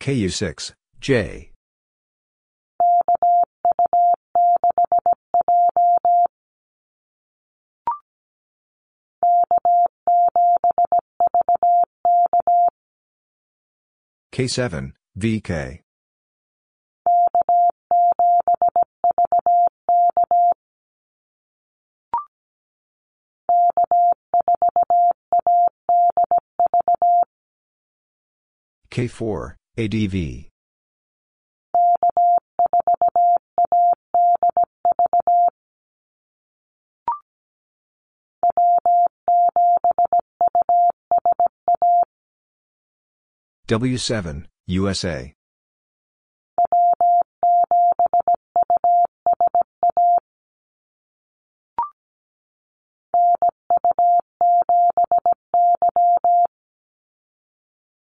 KU6, J. K7, VK. K4, ADV. W7, USA.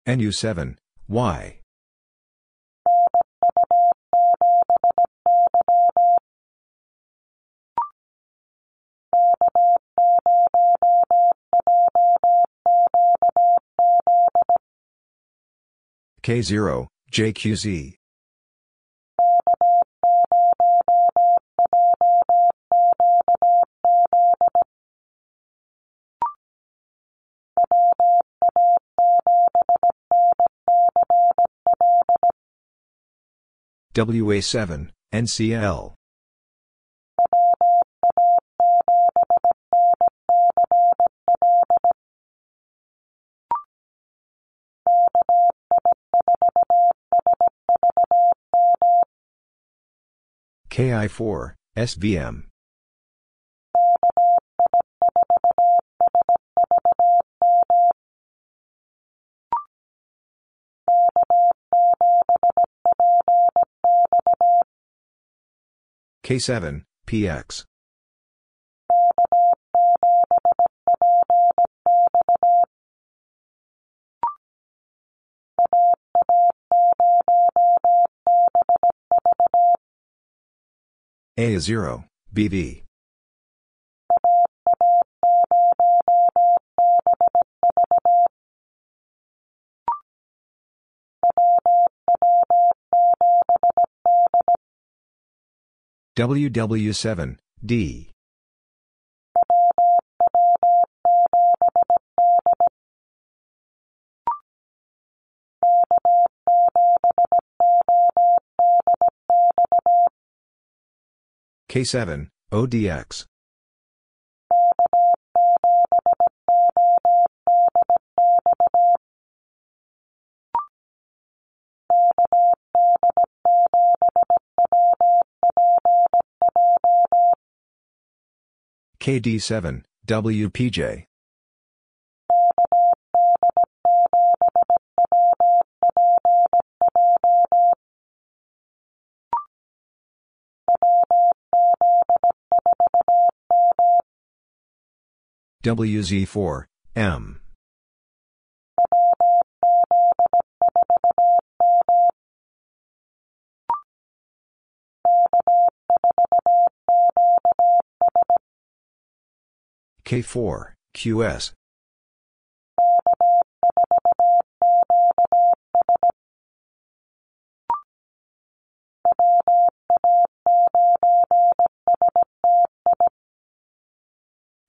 NU7, Y. K0, JQZ. WA7, NCL. KI4, SVM. K7, PX. A0, BV. WW7, D. K7, ODX. KD7, WPJ. WZ4, M. K4, QS.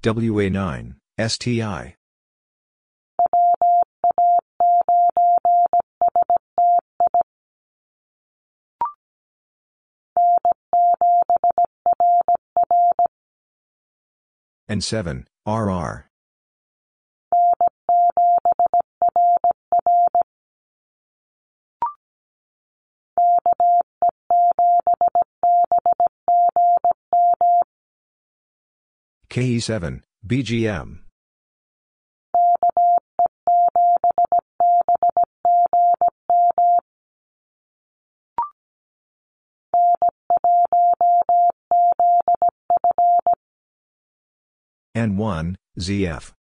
WA9, STI. N7, RR. KE7, BGM. N1, ZF.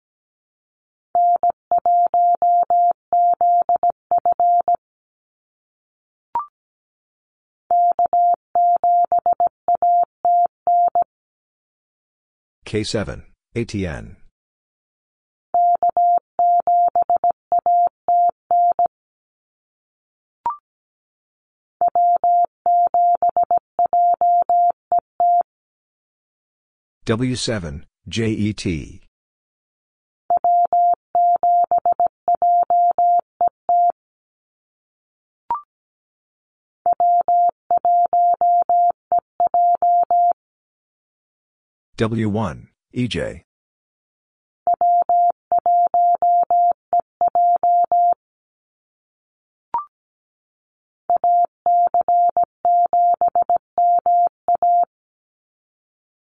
K7, ATN. W7, JET. W1, EJ.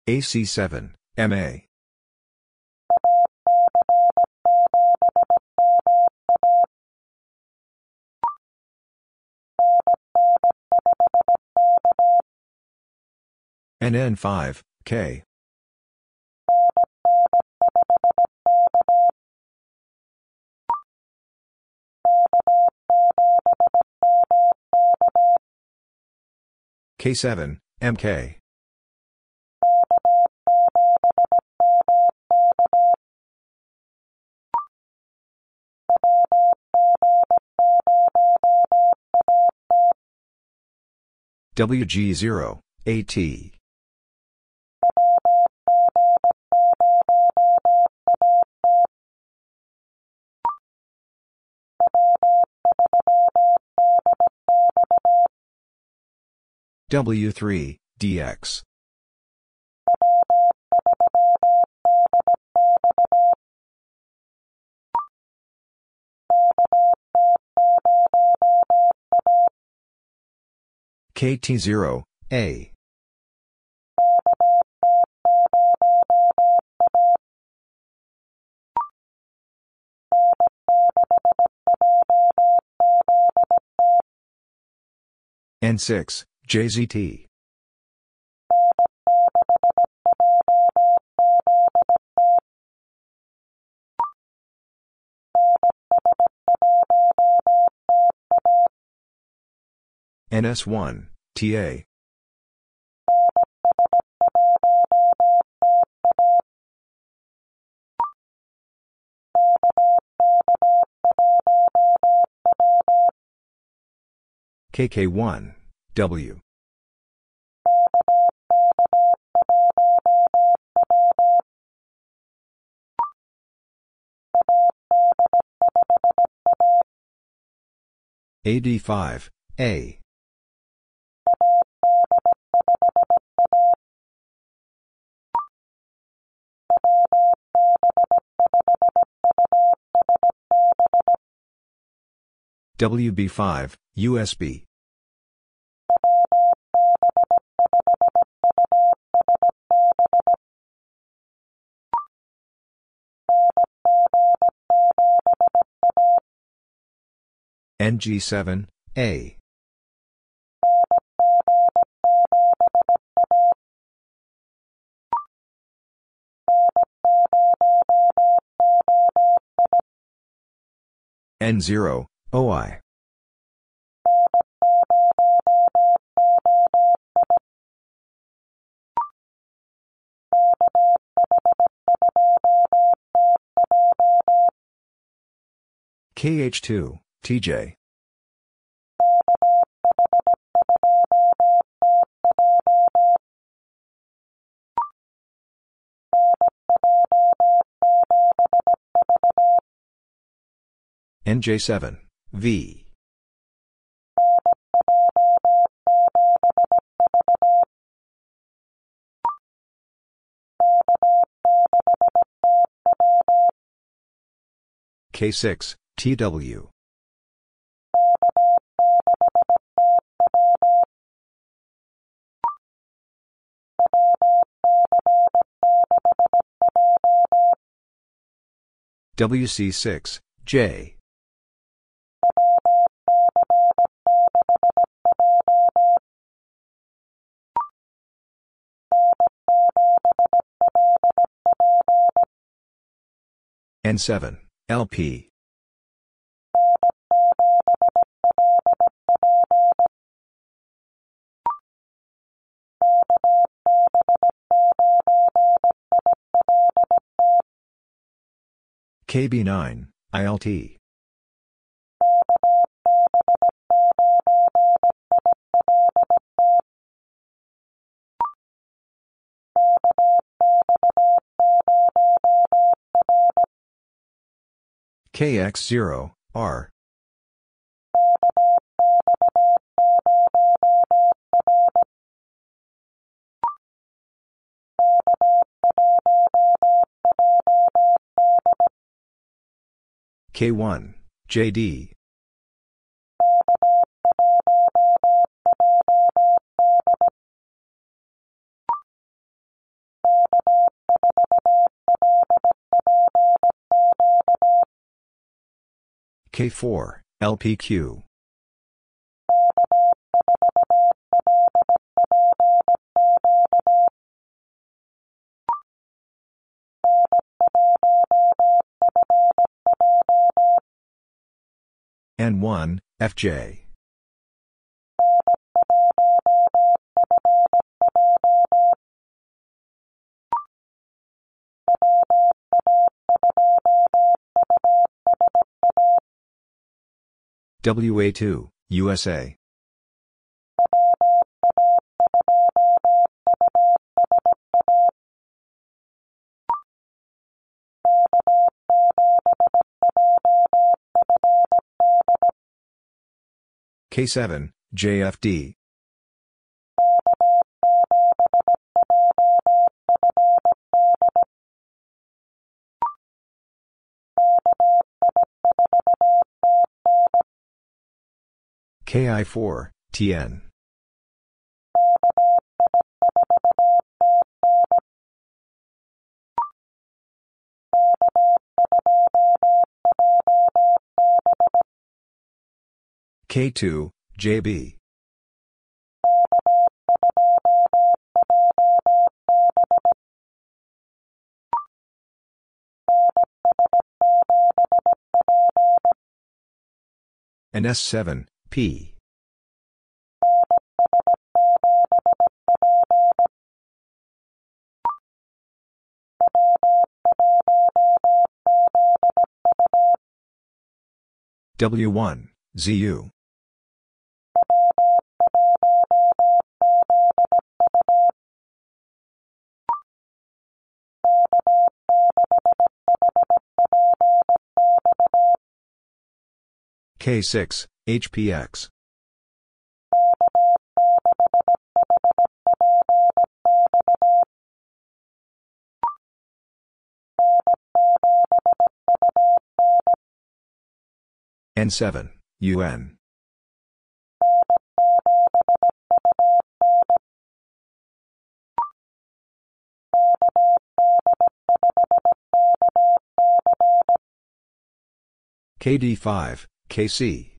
AC7, MA. NN5, K. K7, MK. WG0, AT. W3, DX. KT0, A. N6, JZT. NS1, TA. KK1, W. AD5, A. WB5, USB. NG7, A. N0, OI. KH2, TJ. NJ7, V. K6, TW. WC6, J. N7, LP. KB9, ILT. KX0, R. K1, JD. K4, LPQ. N1, FJ. WA2, USA. K7, JFD. KI4, TN. K2, JB. NS7, P. W1, ZU. K6, HPX. N7, UN. KD5, KC.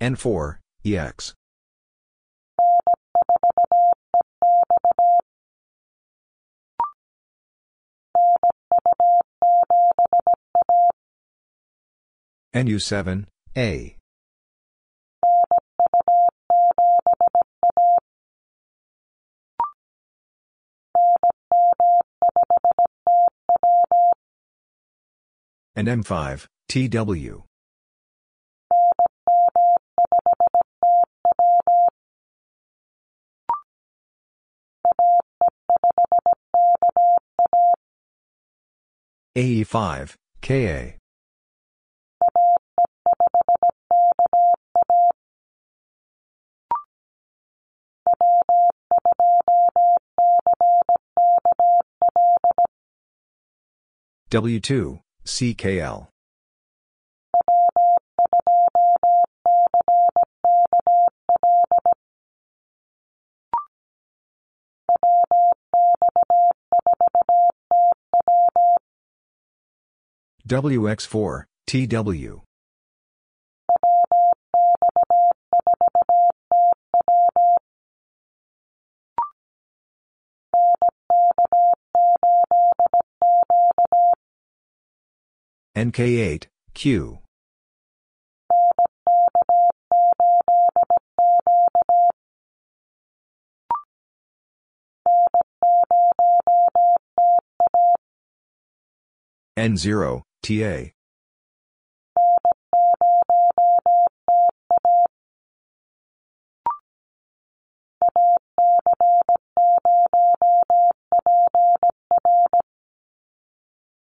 N4, EX. NU7, A. NM5, TW. AE5, KA. W2, CKL. WX4, TW. NK8, Q. N0, TA.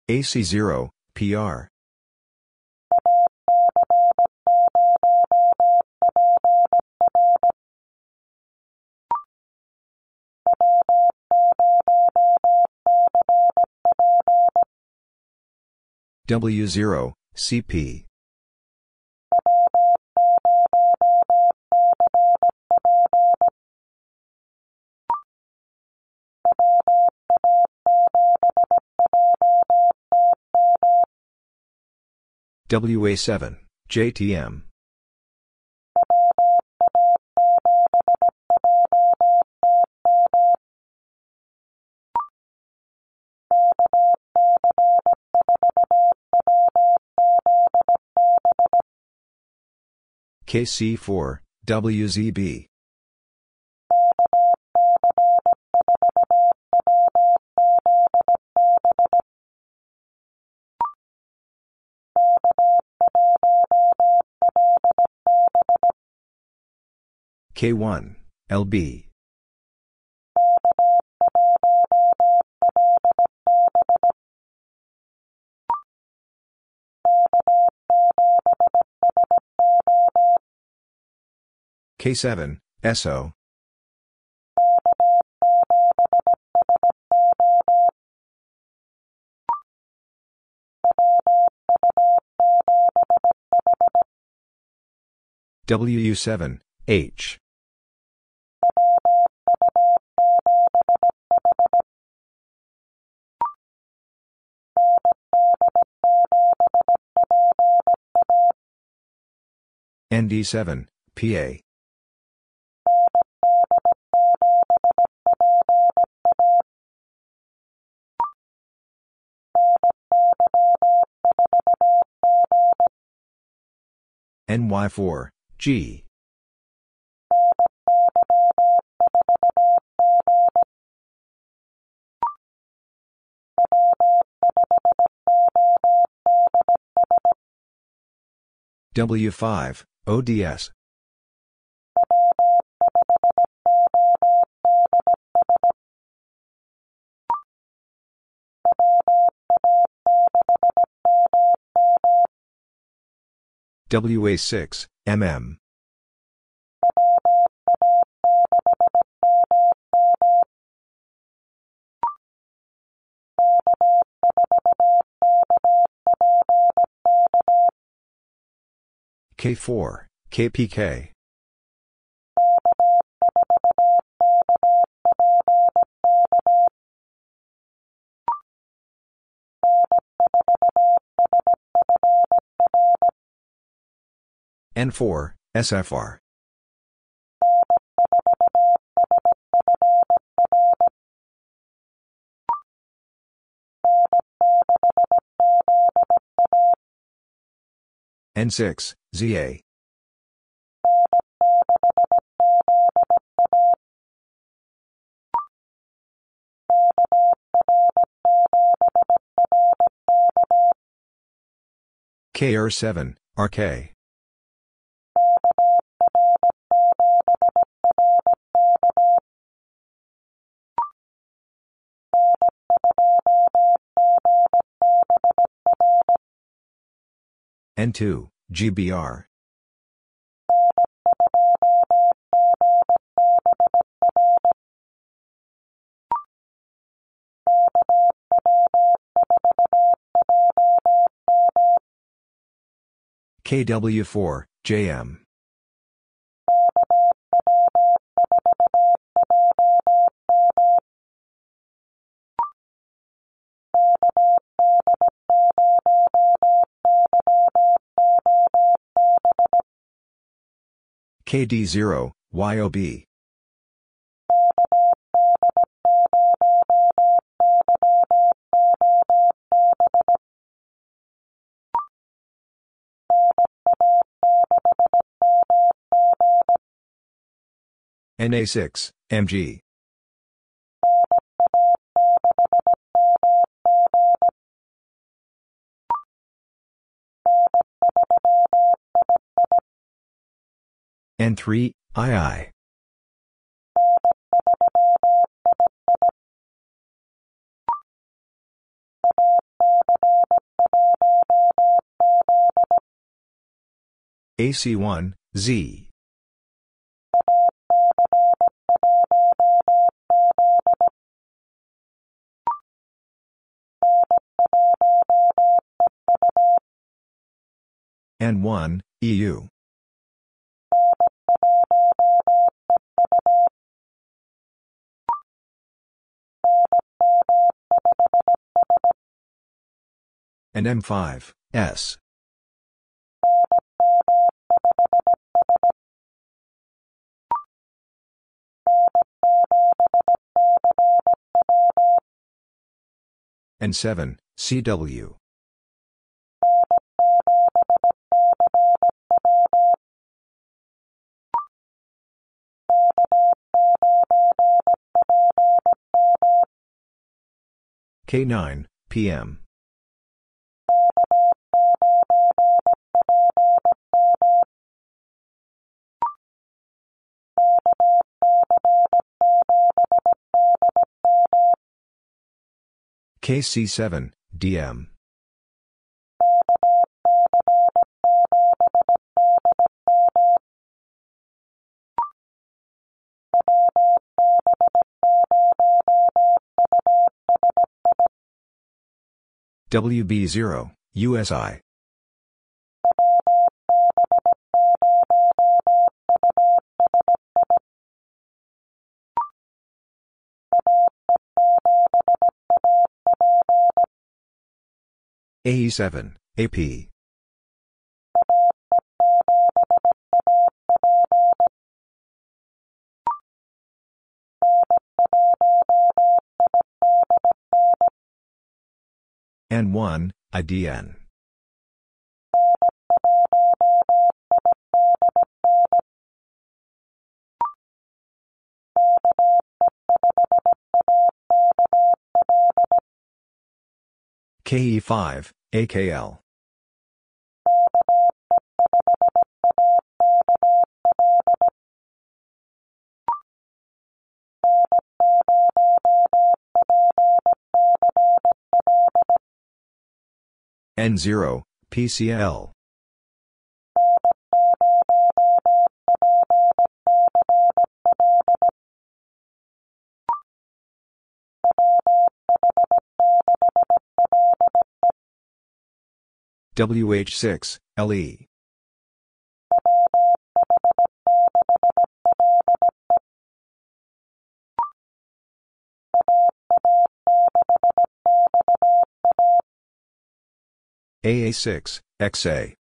AC0, PR. W0, CP. WA7, JTM. KC4, WZB. K1, LB. K7, SO. WU7, H. ND7, PA. NY4, G. W5, ODS. WA6, MM. K4, KPK. N4, SFR. N6, ZA. KR7, RK. N2, GBR. KW4, JM. KD0, YOB. NA6, MG. N3, II. AC1, Z. N1, EU. And M5, S. N7, CW. K9, PM. KC7, DM. WB0, USI. AE7, AP. N1, IDN. KE5, AKL. N0, PCL. WH6, LE. AA6, XA.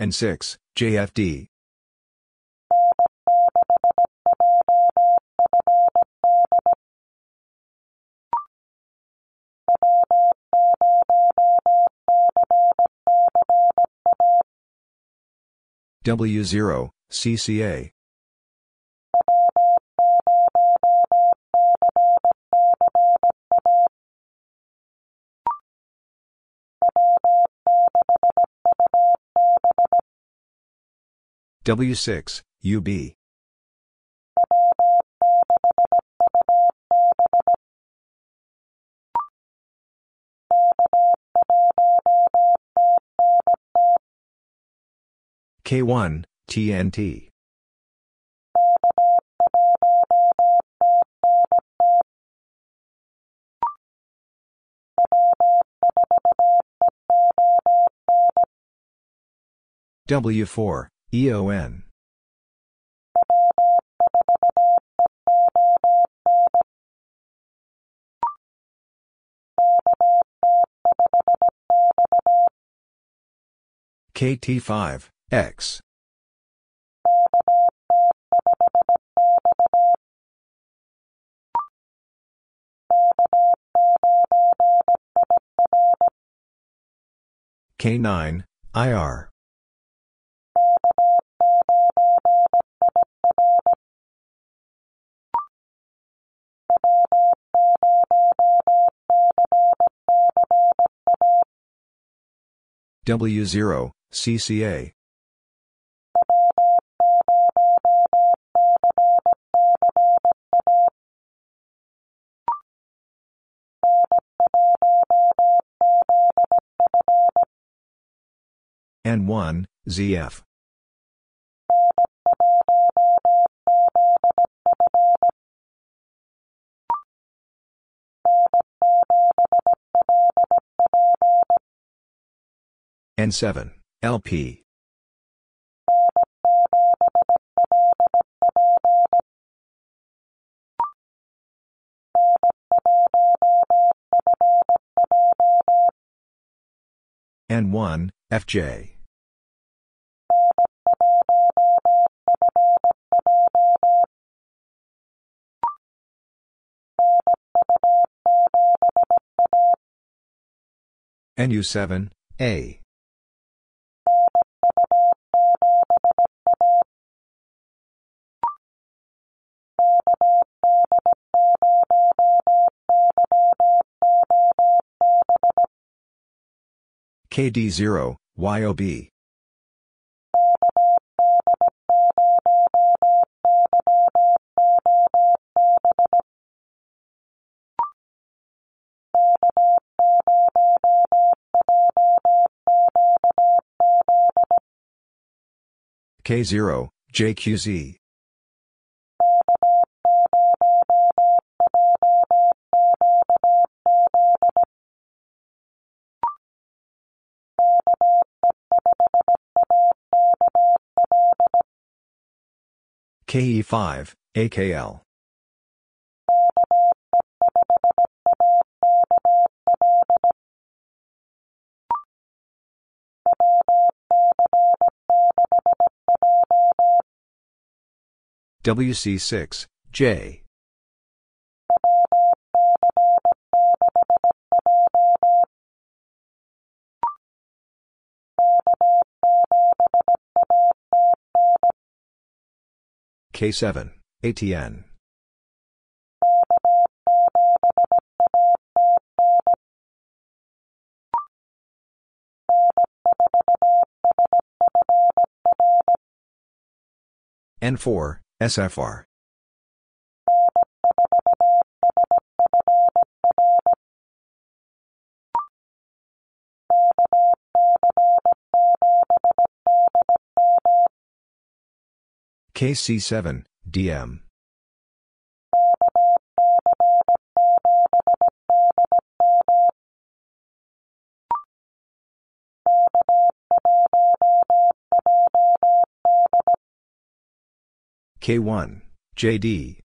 N6, JFD. W0, CCA. W6, UB. K1, TNT. W4, EON. KT5, X. K9, IR. W0, CCA. N1, ZF. N7, LP. N1, FJ. NU7, A. KD0, YOB. K0, JQZ. KE5, AKL. WC6, J. K7, ATN. N4, SFR. KC7, DM. K1, JD.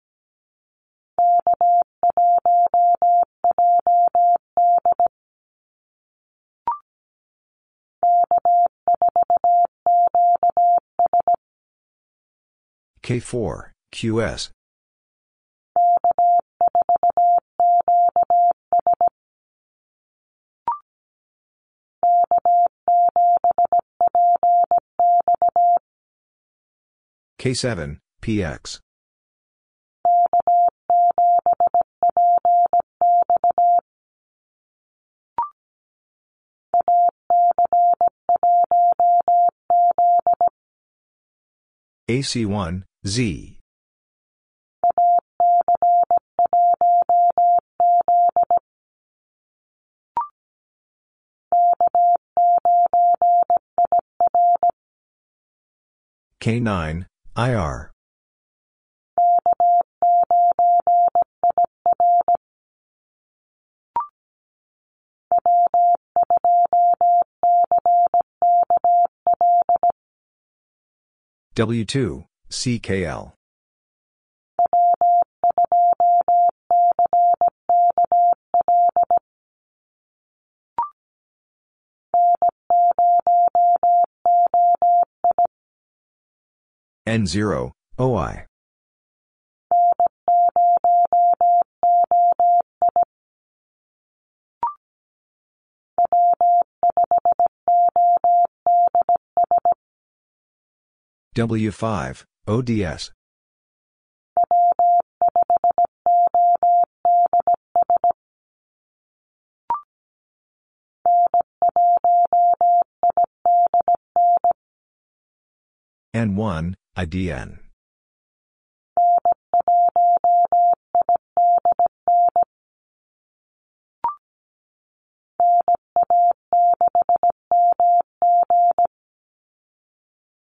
K4, QS. K7, PX. AC1, Z. K9, IR. W2, CKL. N0, OI. W5, ODS. N1, IDN.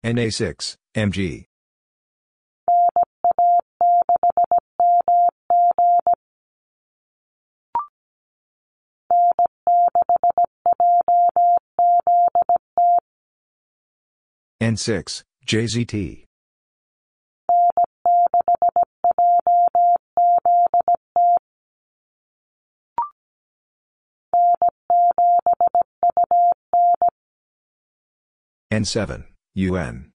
NA6, MG. N6, JZT. N7, UN.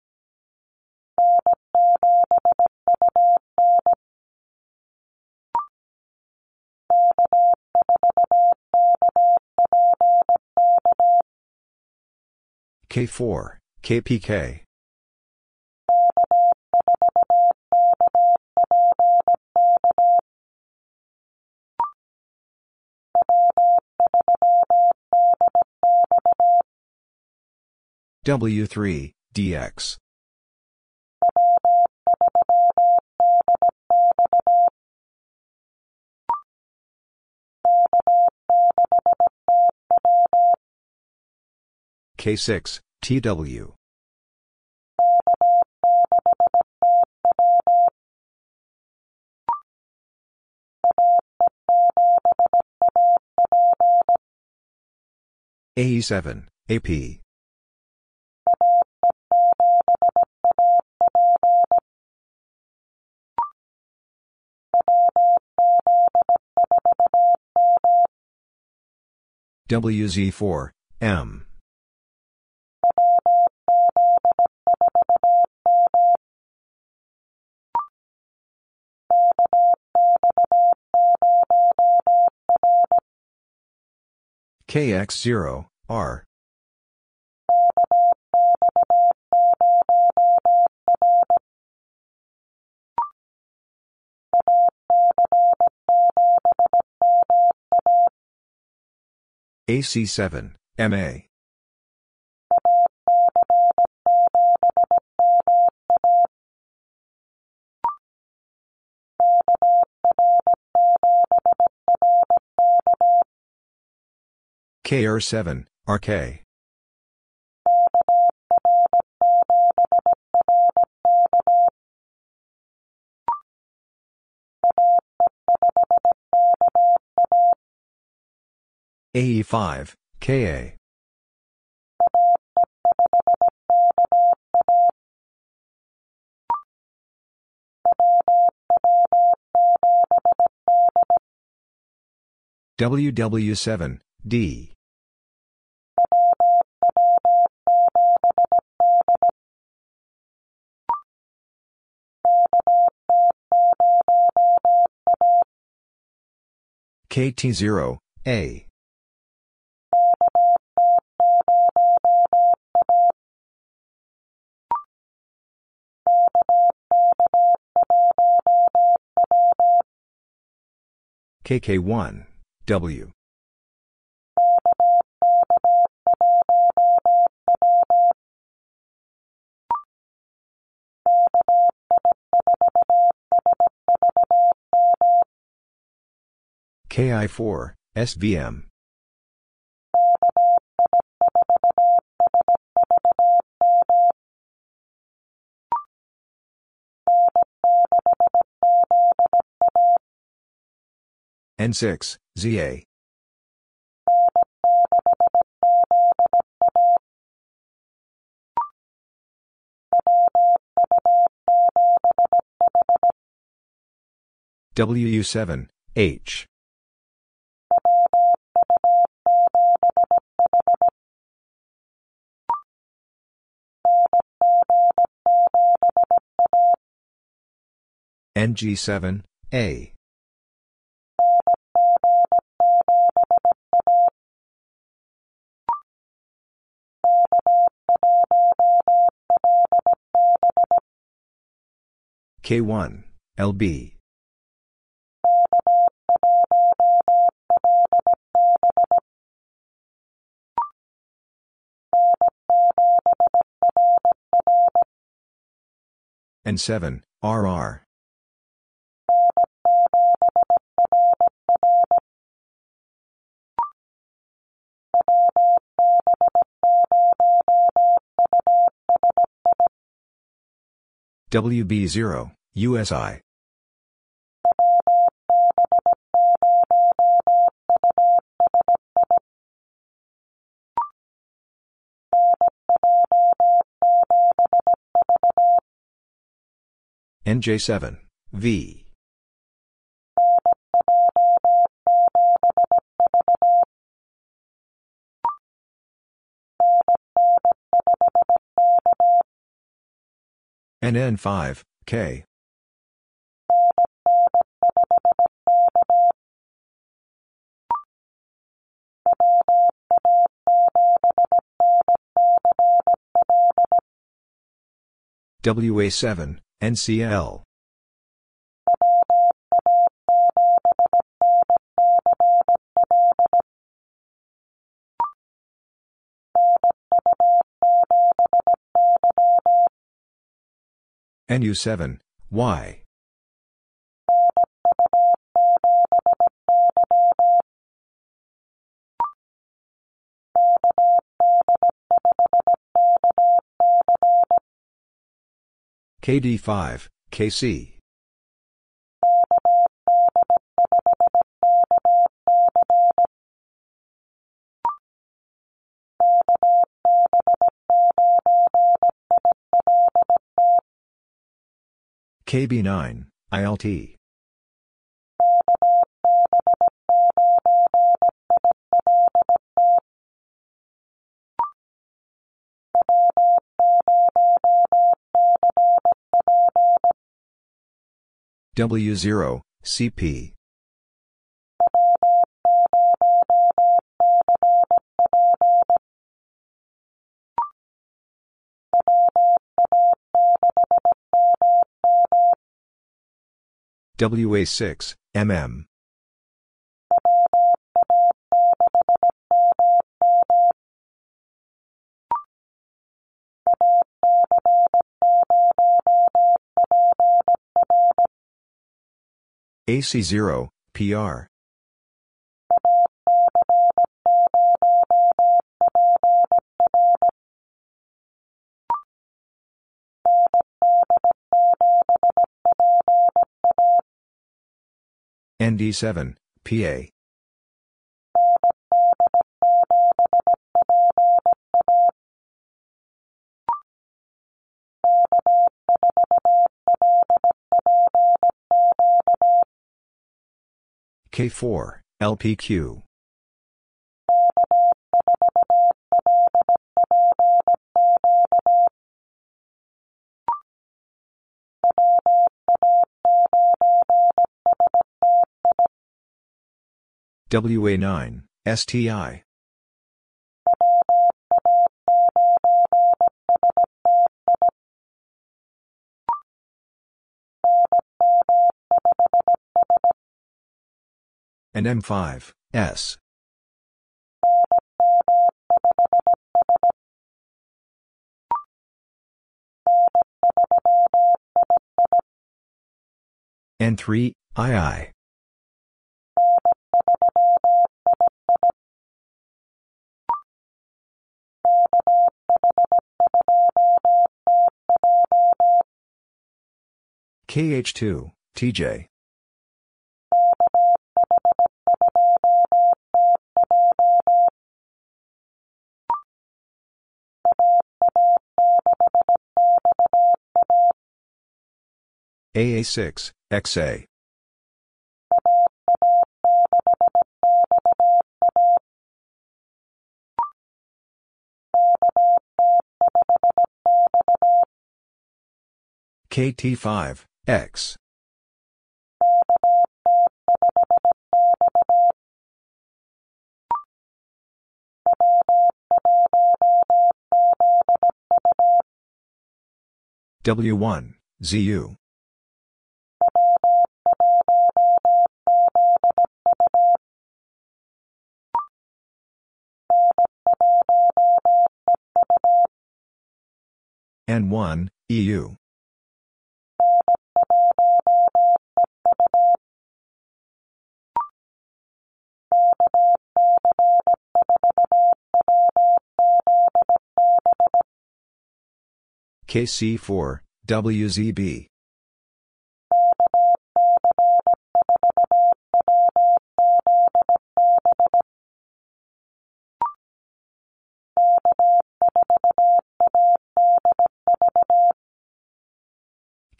K4, KPK. W3, DX. K6, TW. AE7, AP. WZ4, M. KX0, R. AC7, MA. KR7, RK. AE5, KA. WW7, D. KT0, A. KK1, W. KI4, SVM. N6, ZA. WU7, H. NG7, A. K1, LB. N7, RR. WB0, USI. NJ7, V. NN5, K. WA7, NCL. NU7, Y. KD5, KC. KB9, ILT. W0, CP. WA6, MM. AC0, PR. ND7, PA. K4, LPQ. WA9, STI. NM5, S. N3, II. KH2, TJ. AA6, XA. KT5, X. W1, ZU. N1, EU. KC4, WZB.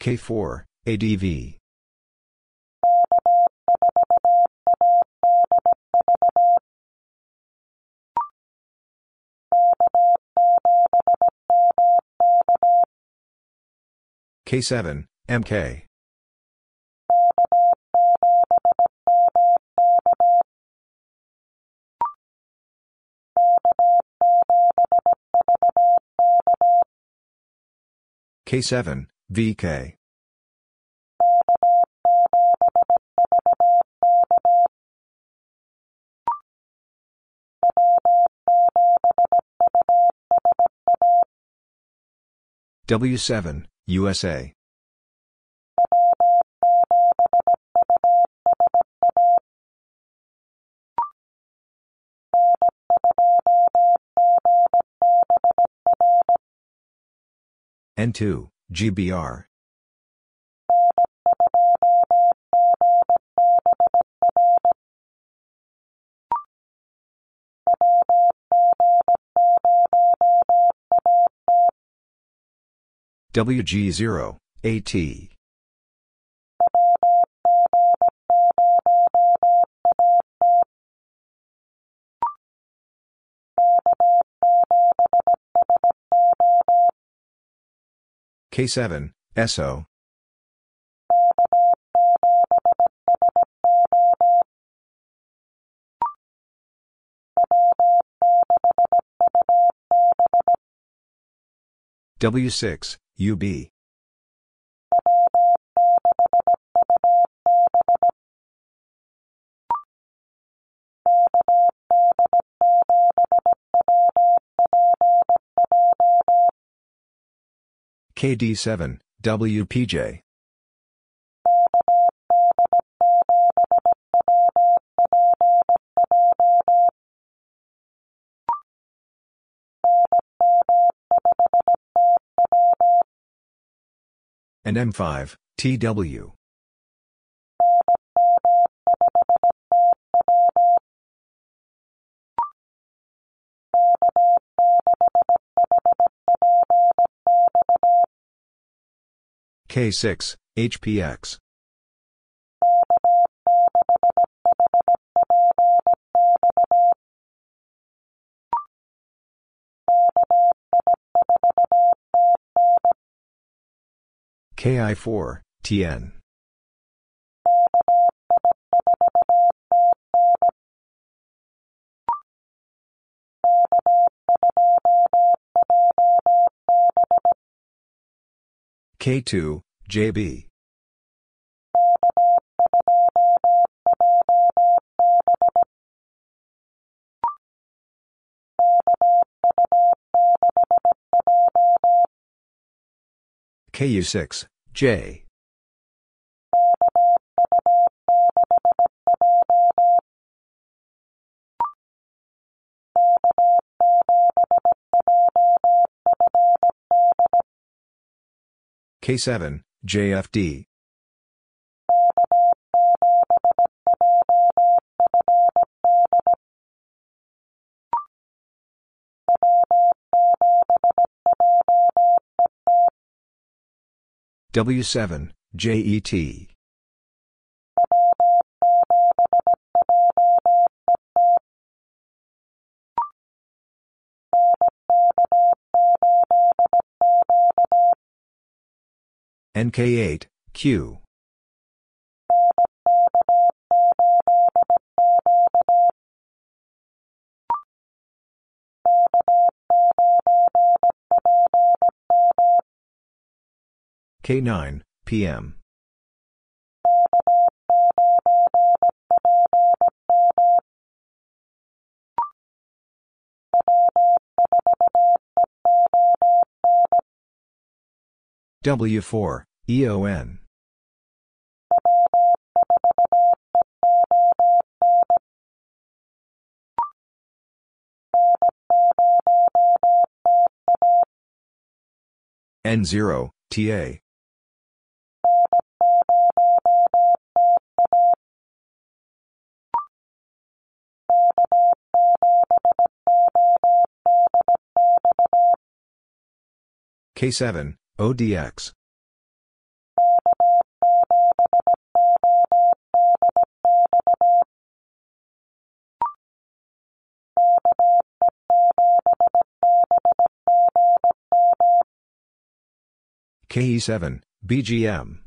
K4, ADV. K7, MK. K7, VK. W7, USA. N2, GBR. WG0, AT. K7, SO. W6, UB. KD7, WPJ. And M5, TW. K6, HPX. KI4, TN. K2, JB. KU6, J. K7, JFD. W7, JET. NK8, Q. K9, PM. W4, EON. N0, TA. K7, ODX. KE7, BGM.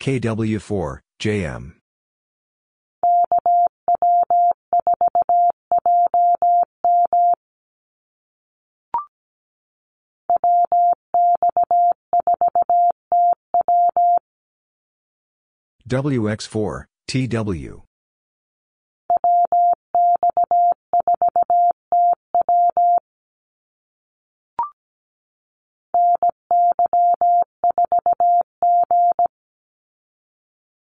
KW4, JM. WX4, TW.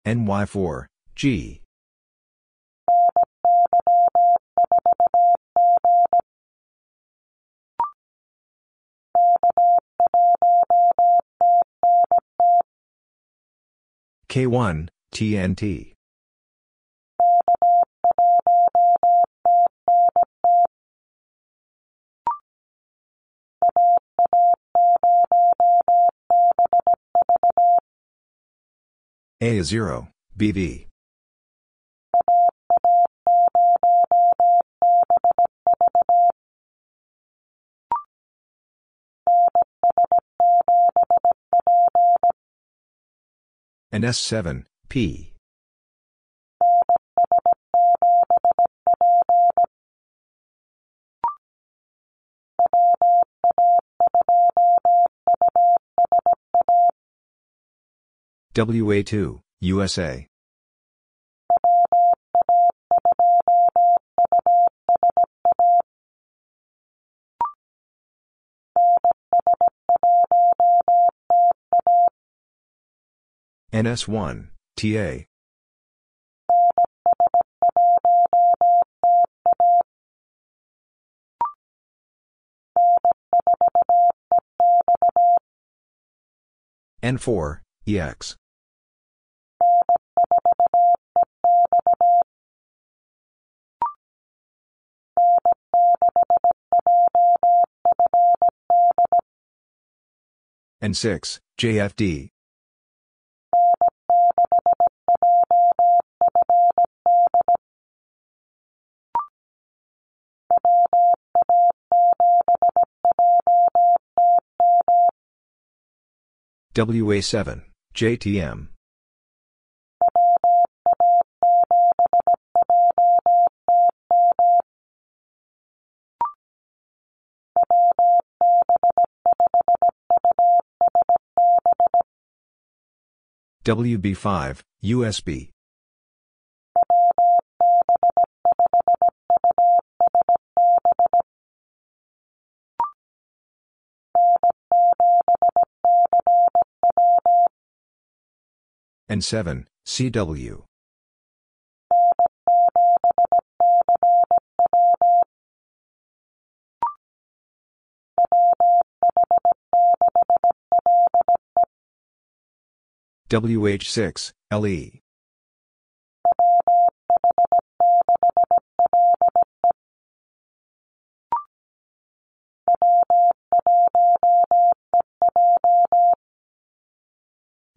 NY4, G. K1, TNT. A0, BV. NS7, P. WA2, USA. NS1, TA. N4, EX. N6, JFD. WA7, JTM. WB5, USB. N7, CW. WH6, LE.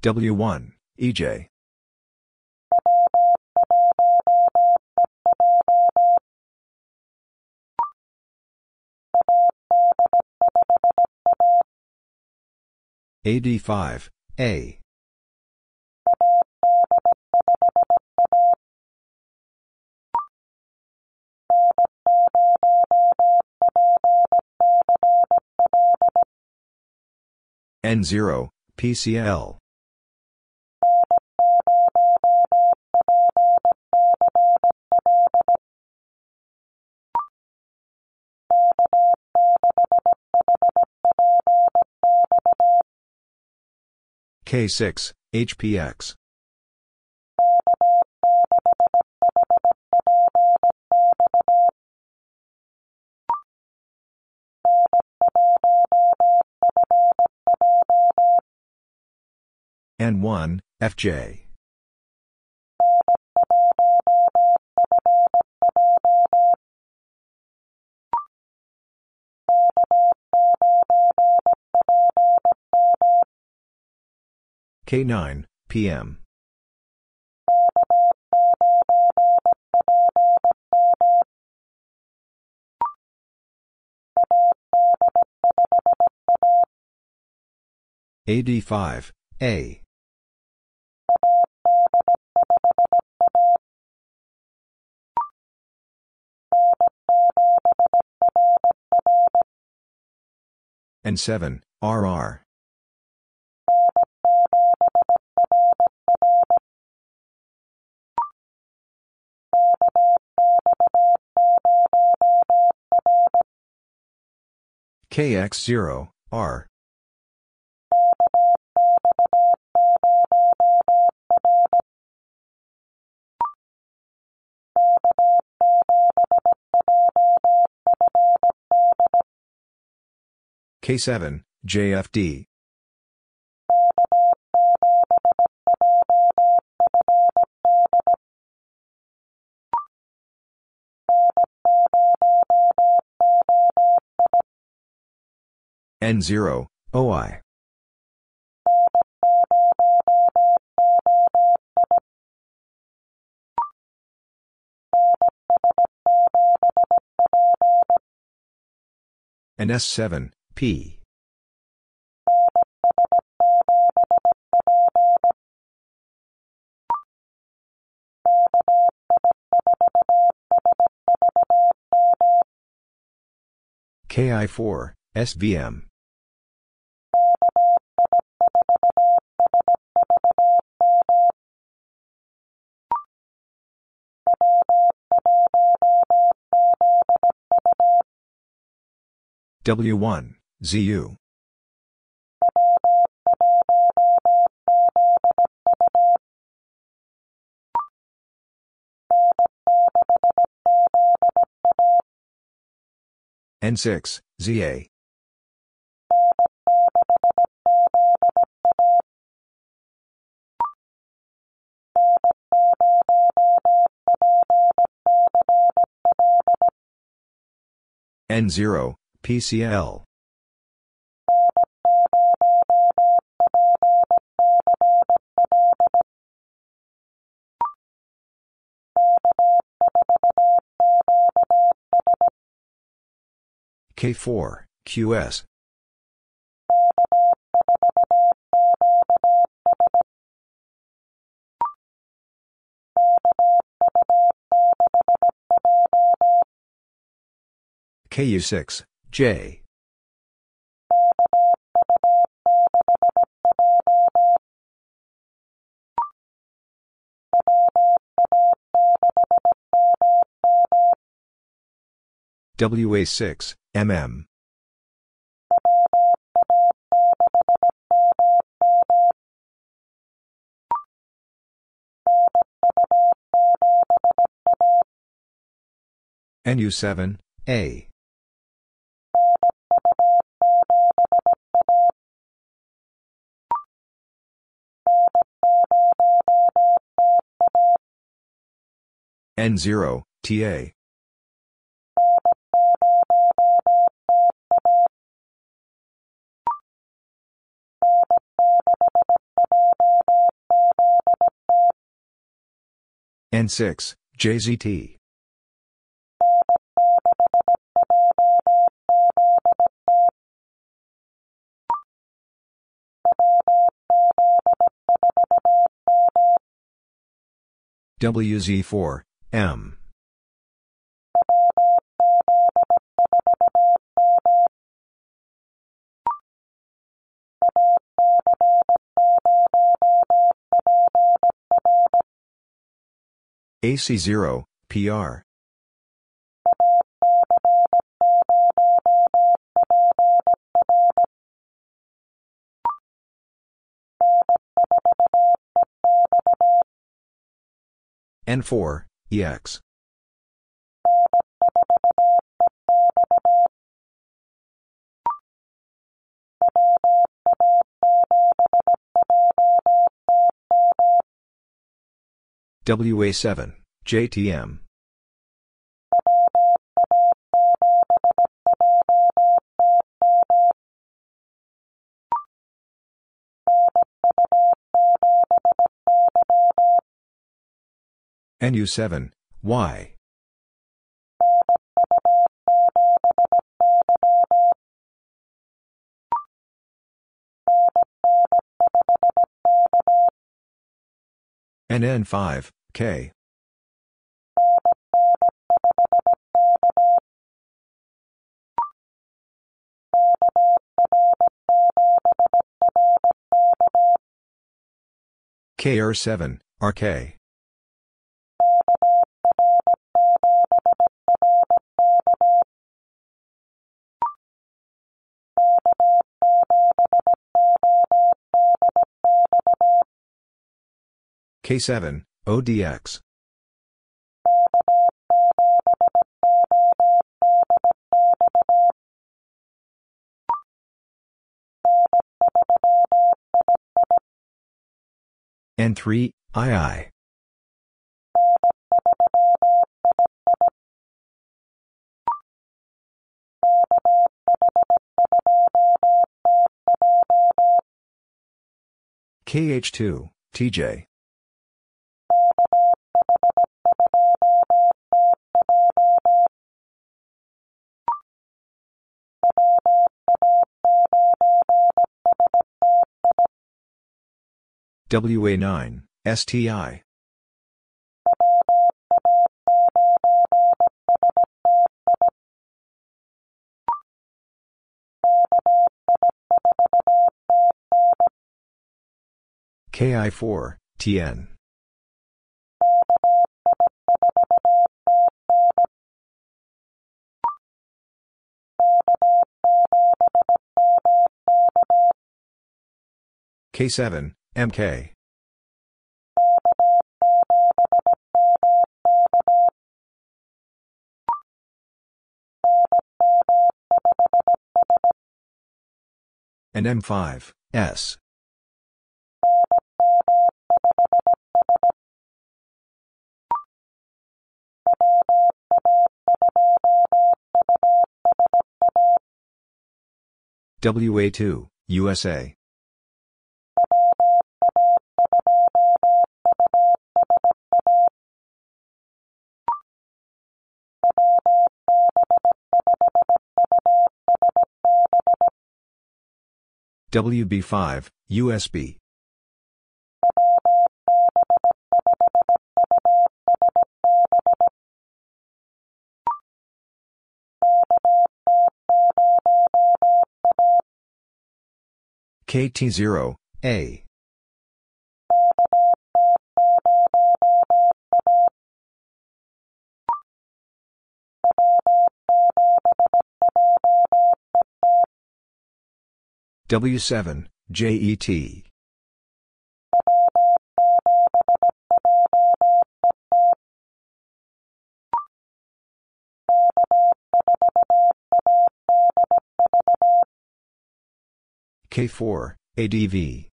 W1, EJ. AD5, A. N0, PCL. K6, HPX. N1, FJ. K9, PM. AD5, A. N7, RR. KX0, R. K7, JFD. N0, OI. NS7, P. KI4, SVM. W1, ZU. N6, ZA. N0, PCL. K4, QS. KU6, J. WA6, MM. NU7, A. N0, TA. N6, JZT. WZ4, M. AC0, PR. N4, EX. WA7, JTM. NU7, Y. NN5, K. KR7, RK. K7, ODX. N3, II. KH2, TJ. WA9, STI. KI4, TN. K7, MK. NM5, S. WA2, USA. WB5, USB. KT0, A. W7, JET. K4, ADV.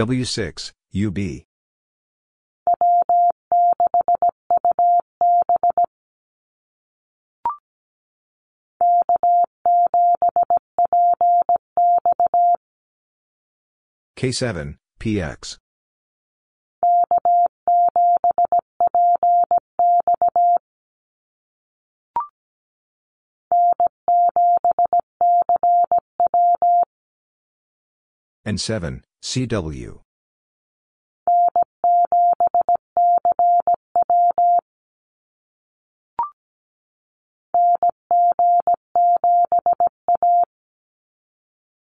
W6, UB. K7, PX. N7, CW.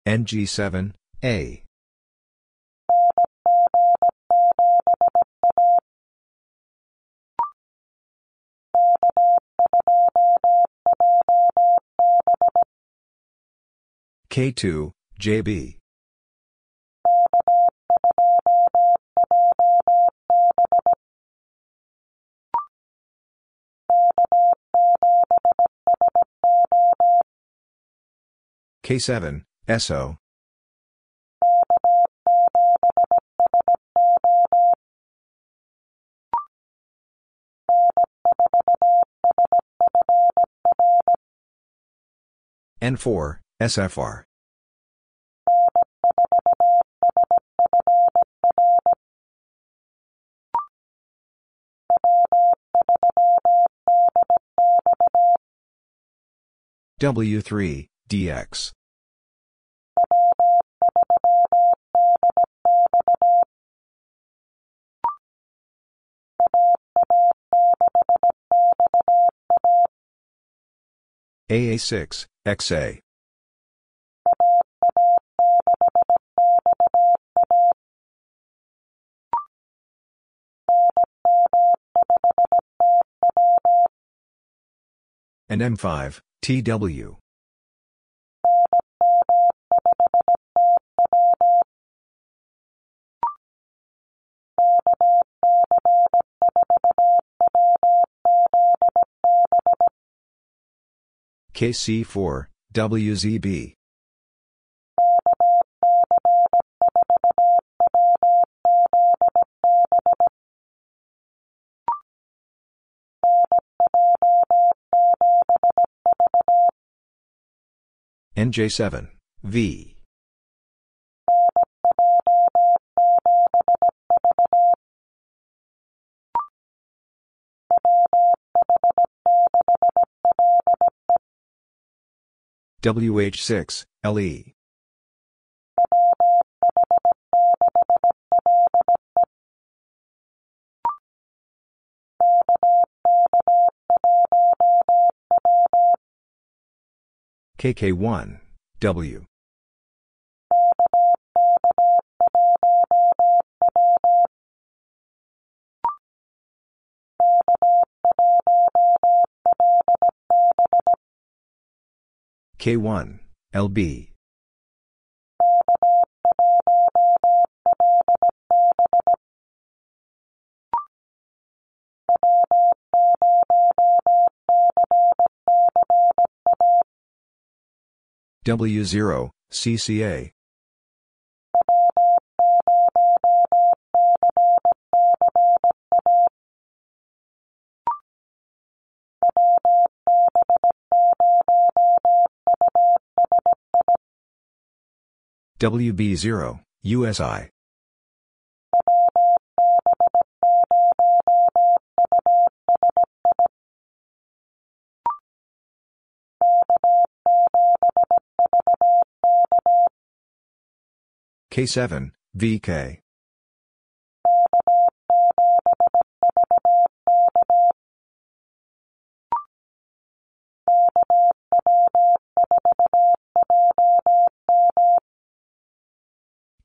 NG7, A. K2, JB. K7, SO. N4, SFR. W3, DX. AA6, XA. NM5, TW. KC4, WZB. NJ7, V. WH6, LE. KK1, W. K1, LB. W0, CCA. WB0, USI. K7, VK.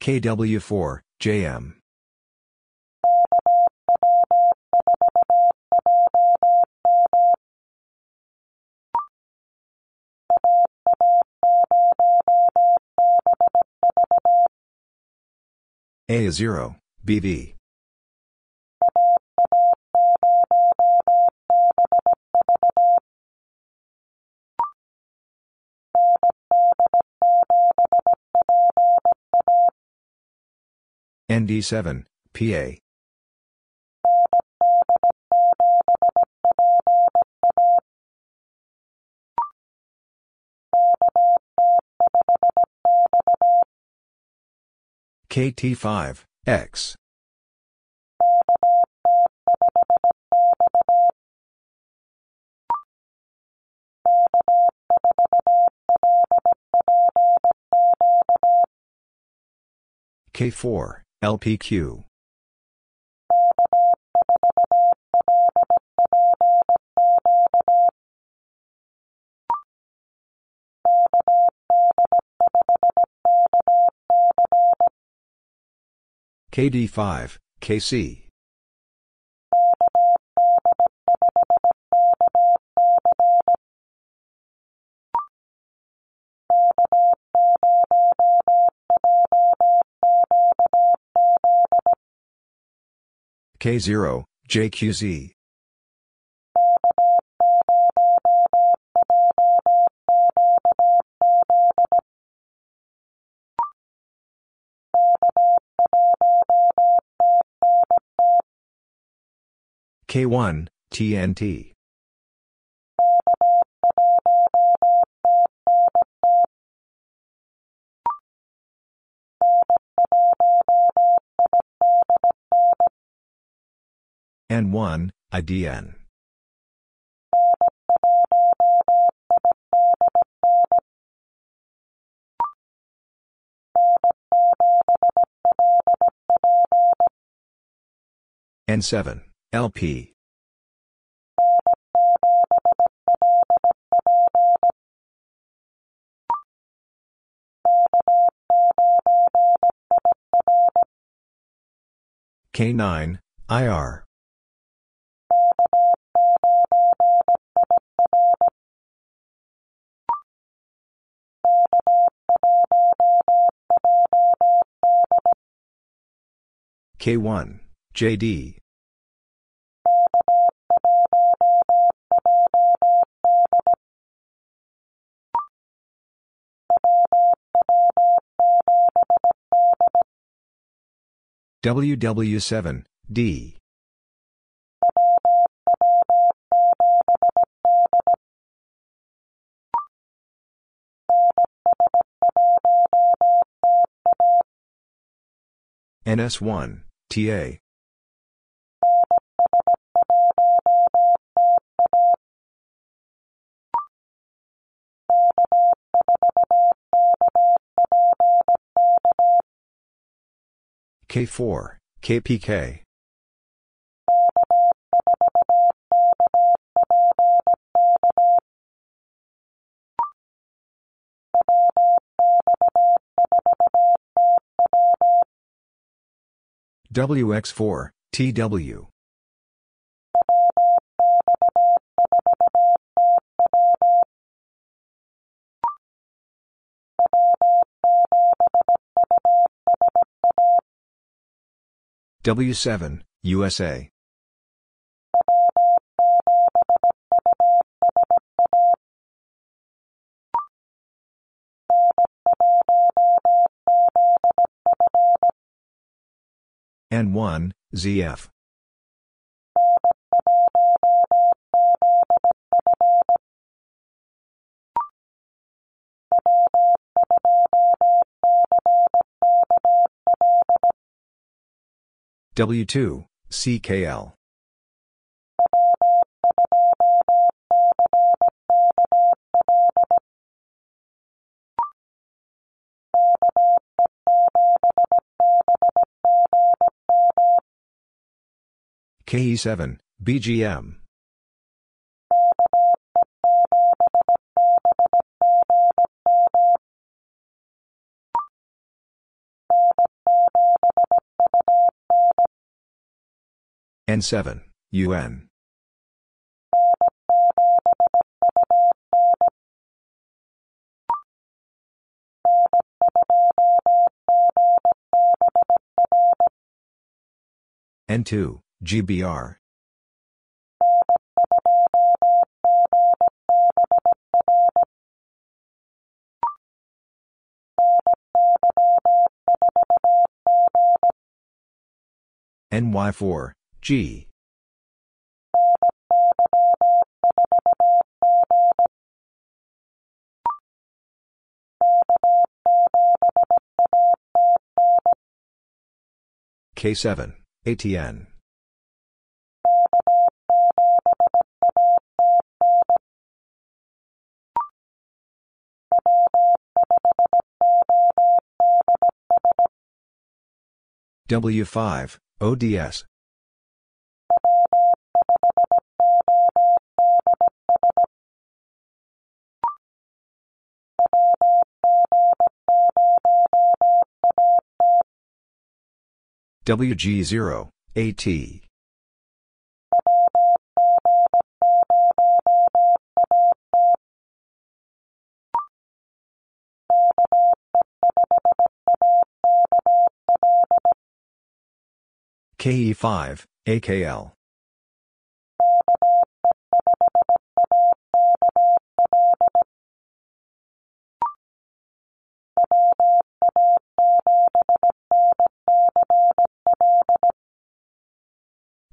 KW4, JM. A0, BV. ND7, PA. KT5, X. K4, LPQ. KD5, KC. K0, JQZ. K1, TNT. N1, IDN. N7, LP. K9, IR. K1, JD. WW7, D. NS1, TA. K4, KPK. WX4, TW. W7, USA. N1, ZF. W2, CKL. KE7, BGM. N7, UN. N2, GBR. NY4, G. K7, ATN. W5, ODS. WG0, AT. KE5, AKL.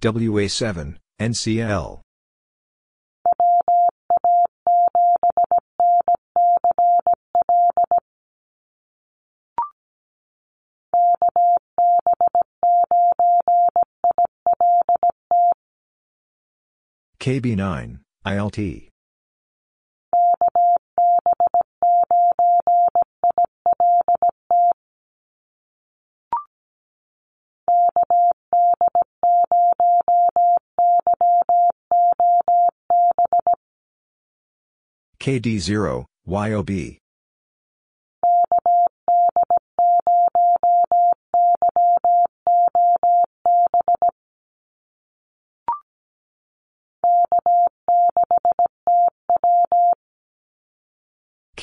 WA7, NCL. KB9, ILT. KD0, YOB.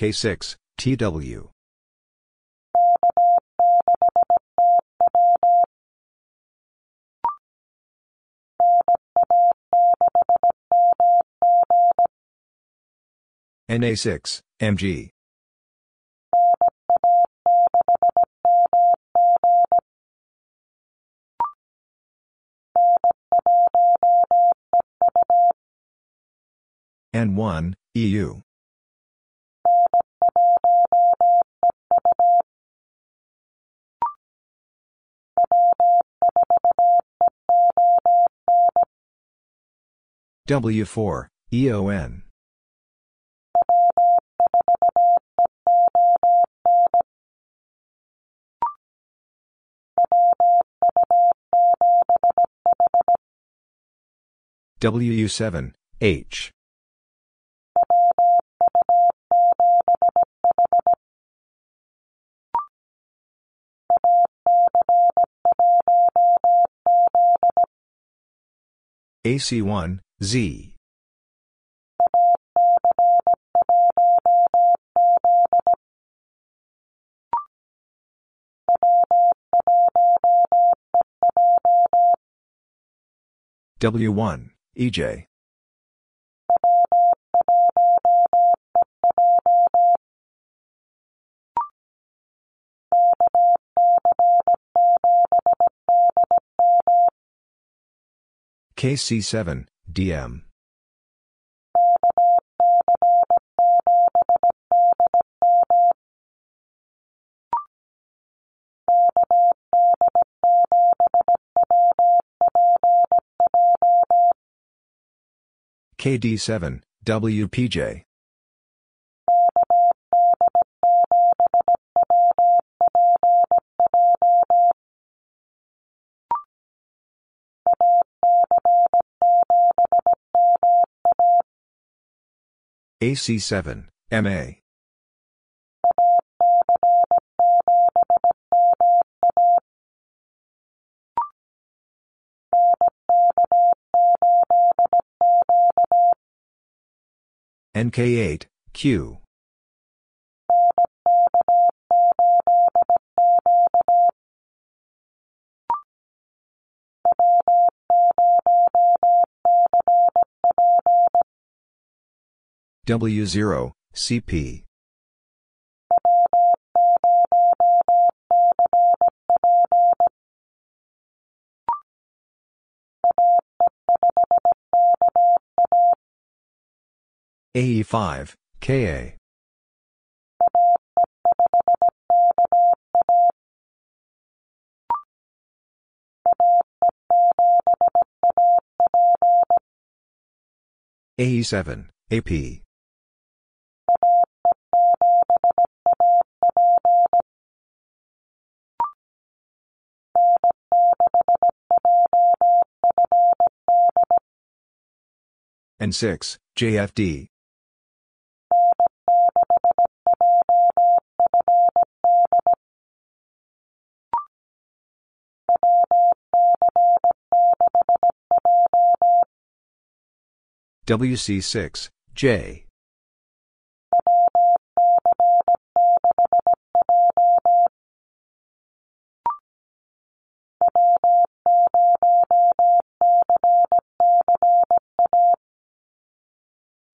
K6, TW. NA6, MG. N1, EU. W4, EON. WU7, H. AC1, Z. W1, EJ. KC7, DM. KD7, WPJ. AC7, MA. NK8, Q. W0, CP. AE5, KA. AE7, AP. N6, JFD. WC6, J.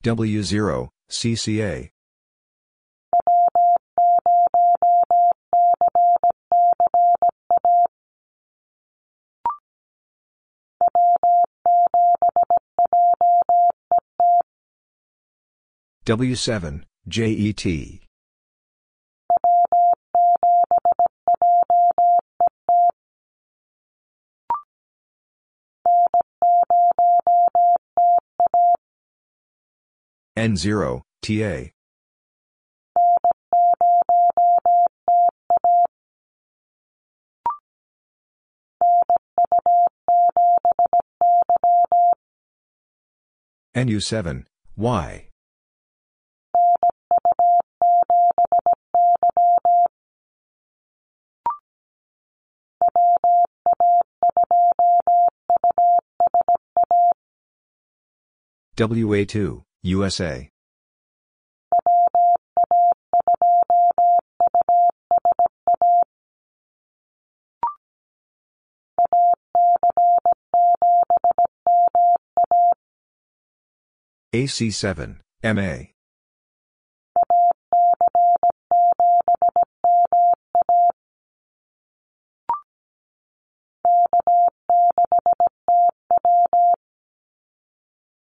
W0, CCA. W7, JET. N0, TA. NU7, Y. WA2, USA. AC7, MA.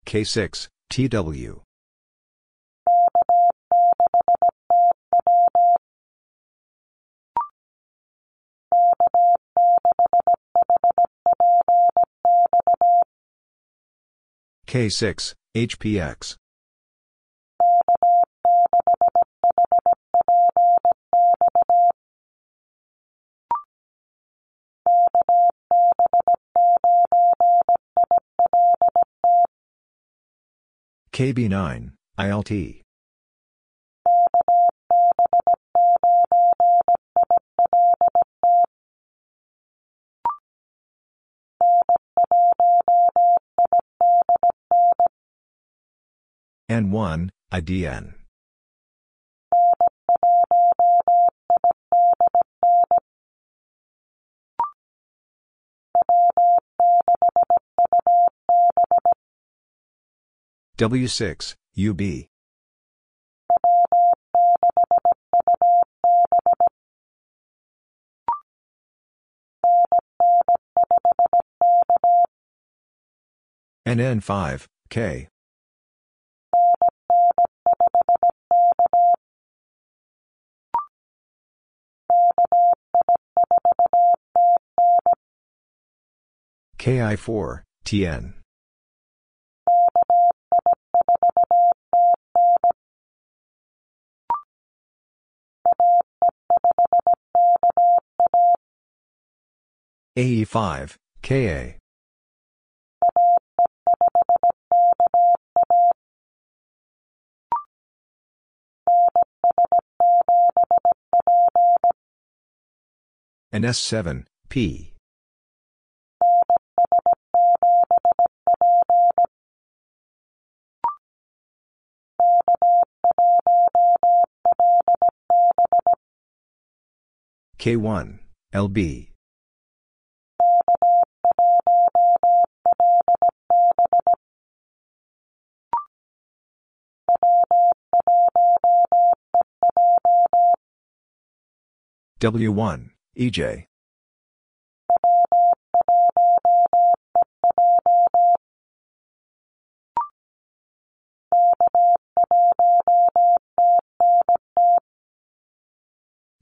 K6, TW. K6, HPX. KB9, ILT. N1, IDN. W6, UB. NN5, K. KI4, TN. AE5, KA. NS7, P. K1, LB. W1, EJ.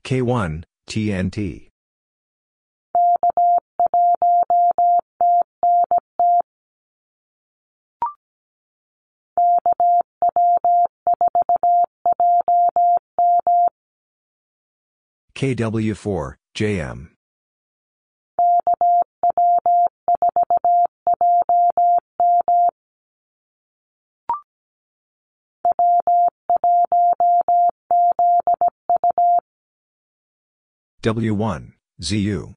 K1, TNT. KW4, JM. W1, ZU.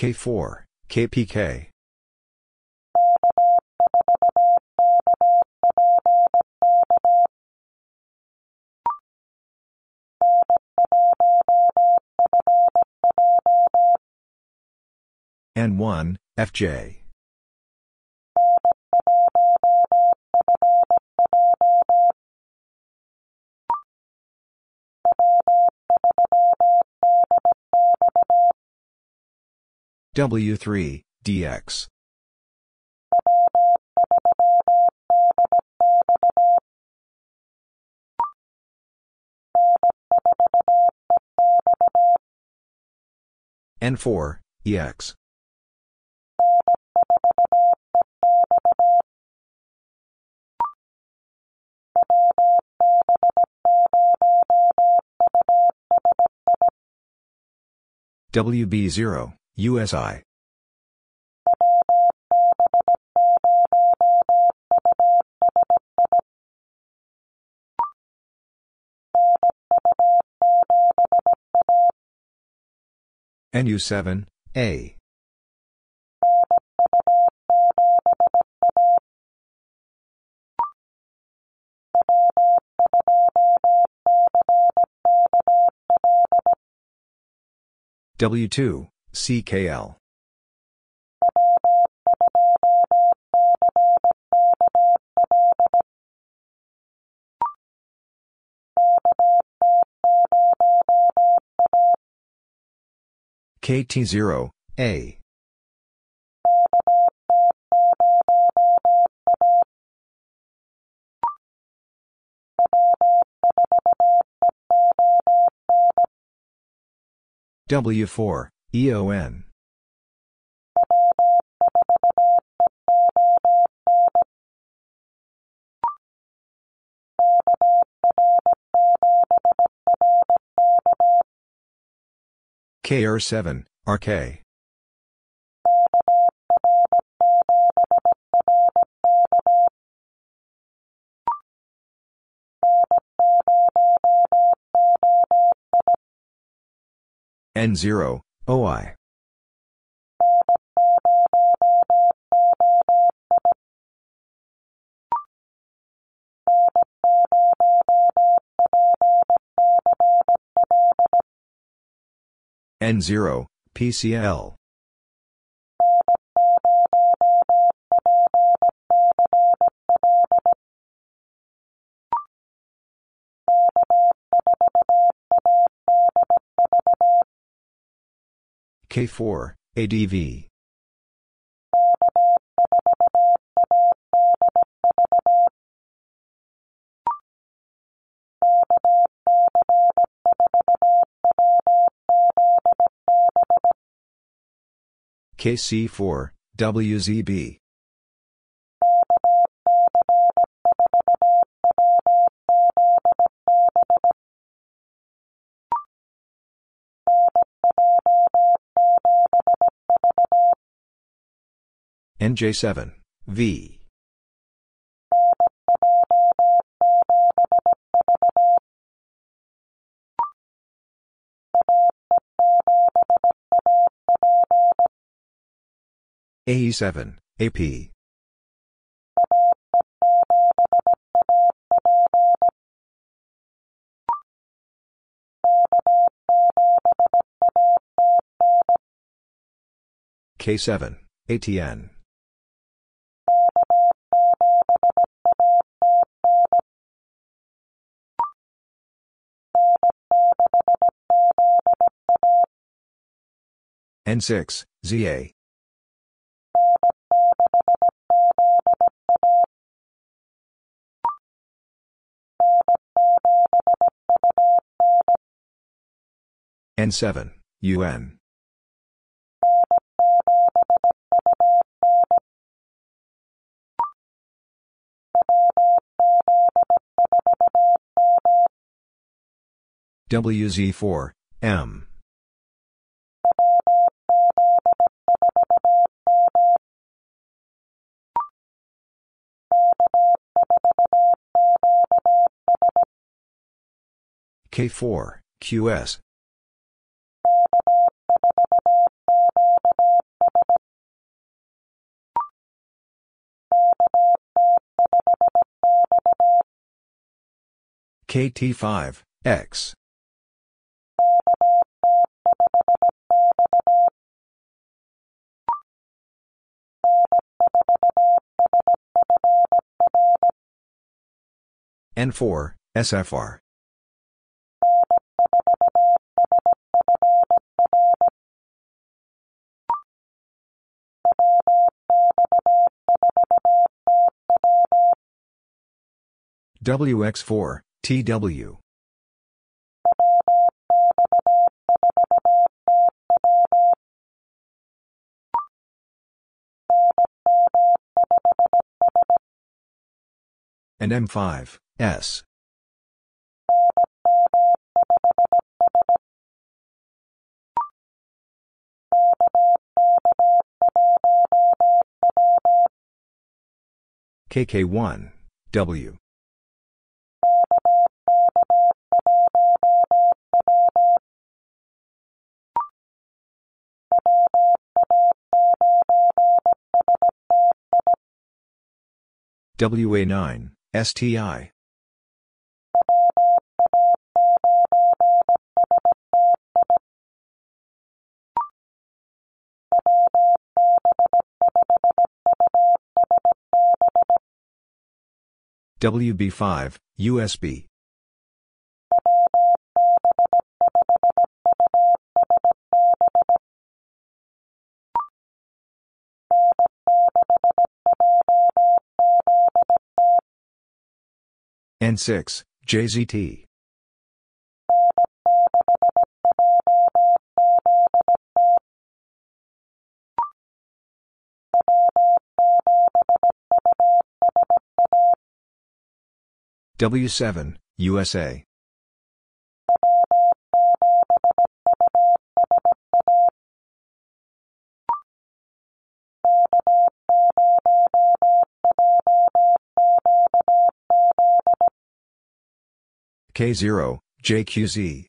K4, KPK. N1, FJ. W3, DX. N4, EX. WB0, USI. NU7, A. W2, CKL. KT0, A. W4, EON. KR7, RK. N0, OI. N0, PCL. K4, ADV. KC4, WZB. NJ7, V. AE7, AP. K7, ATN. N6, ZA. N7, UN. WZ4, M. K4, QS. KT5, X. N4, SFR. WX4, TW. NM5, S. KK1, W. WA9, STI. WB5, USB. N6, JZT. W7, USA. K0, JQZ.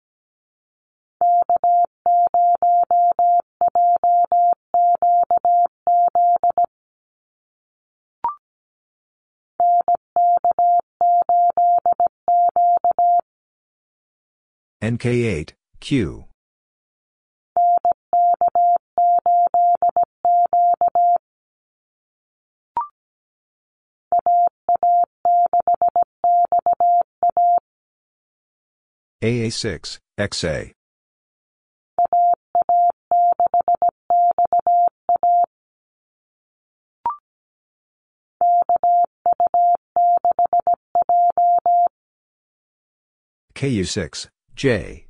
NK8, Q. AA6, XA. KU6, J.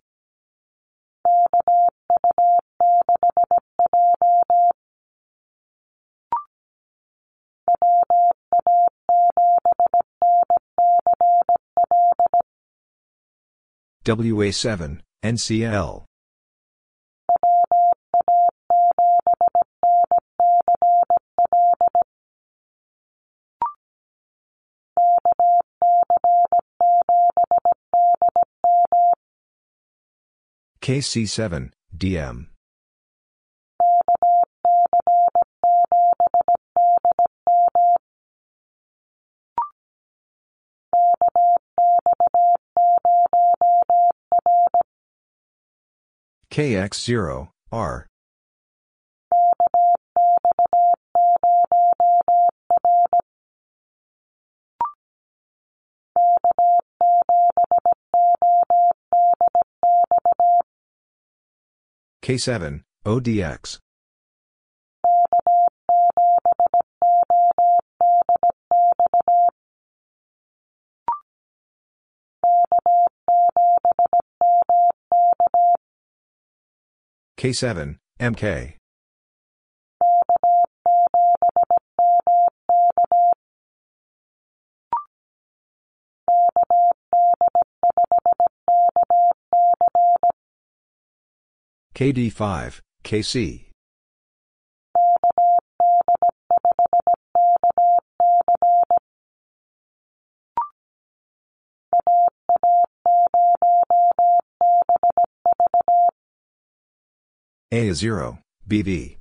WA7, NCL. KC7, DM. KX0, R. K7, ODX. K7, MK. KD5, KC. A0, BV.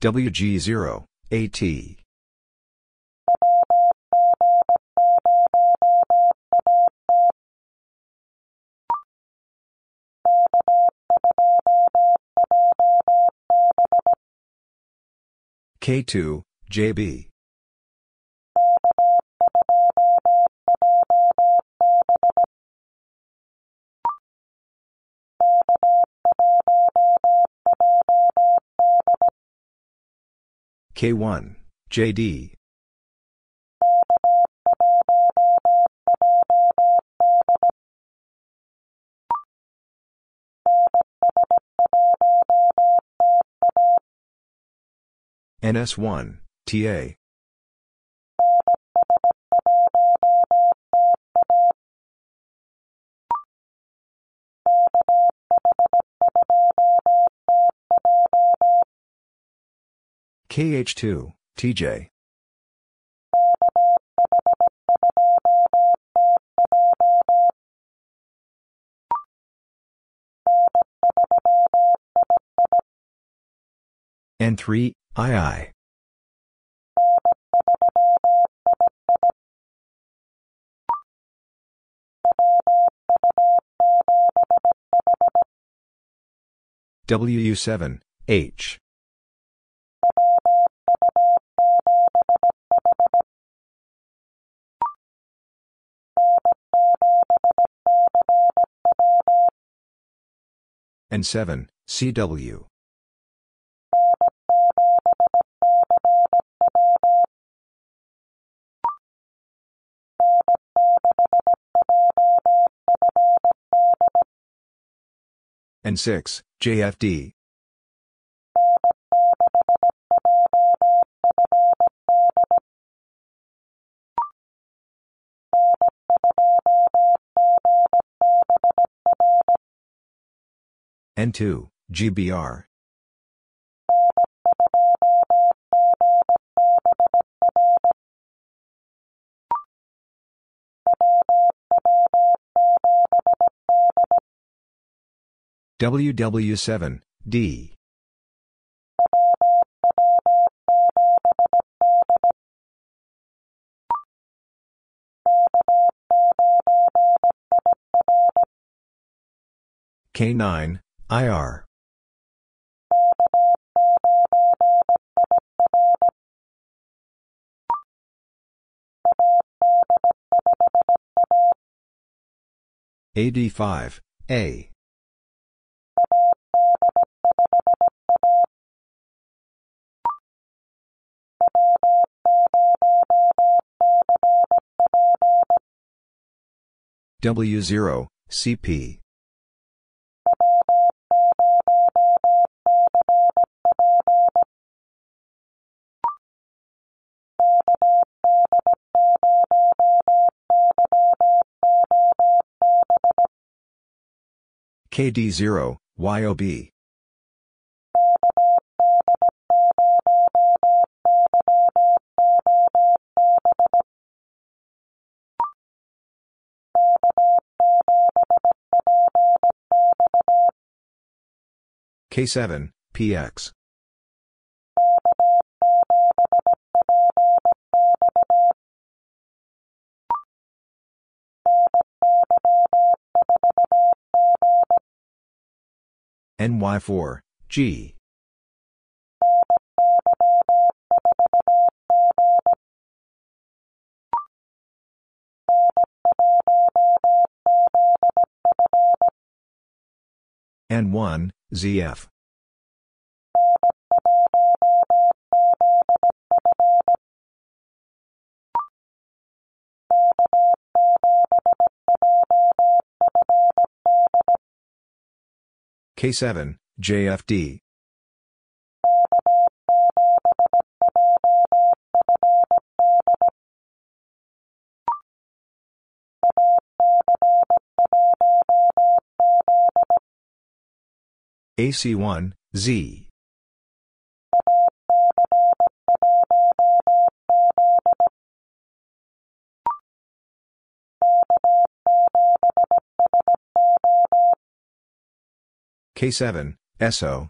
WG0, AT. K2, JB. K1, JD. NS1, TA. KH2, TJ. N3, II. WU7, H. N7, CW. N6, JFD. N2, GBR. WW7, D. K9, IR. AD5, A. W0, CP. KD0, YOB. K7, PX. NY4, G. N1, ZF. K7, JFD. AC1, Z. K7, SO.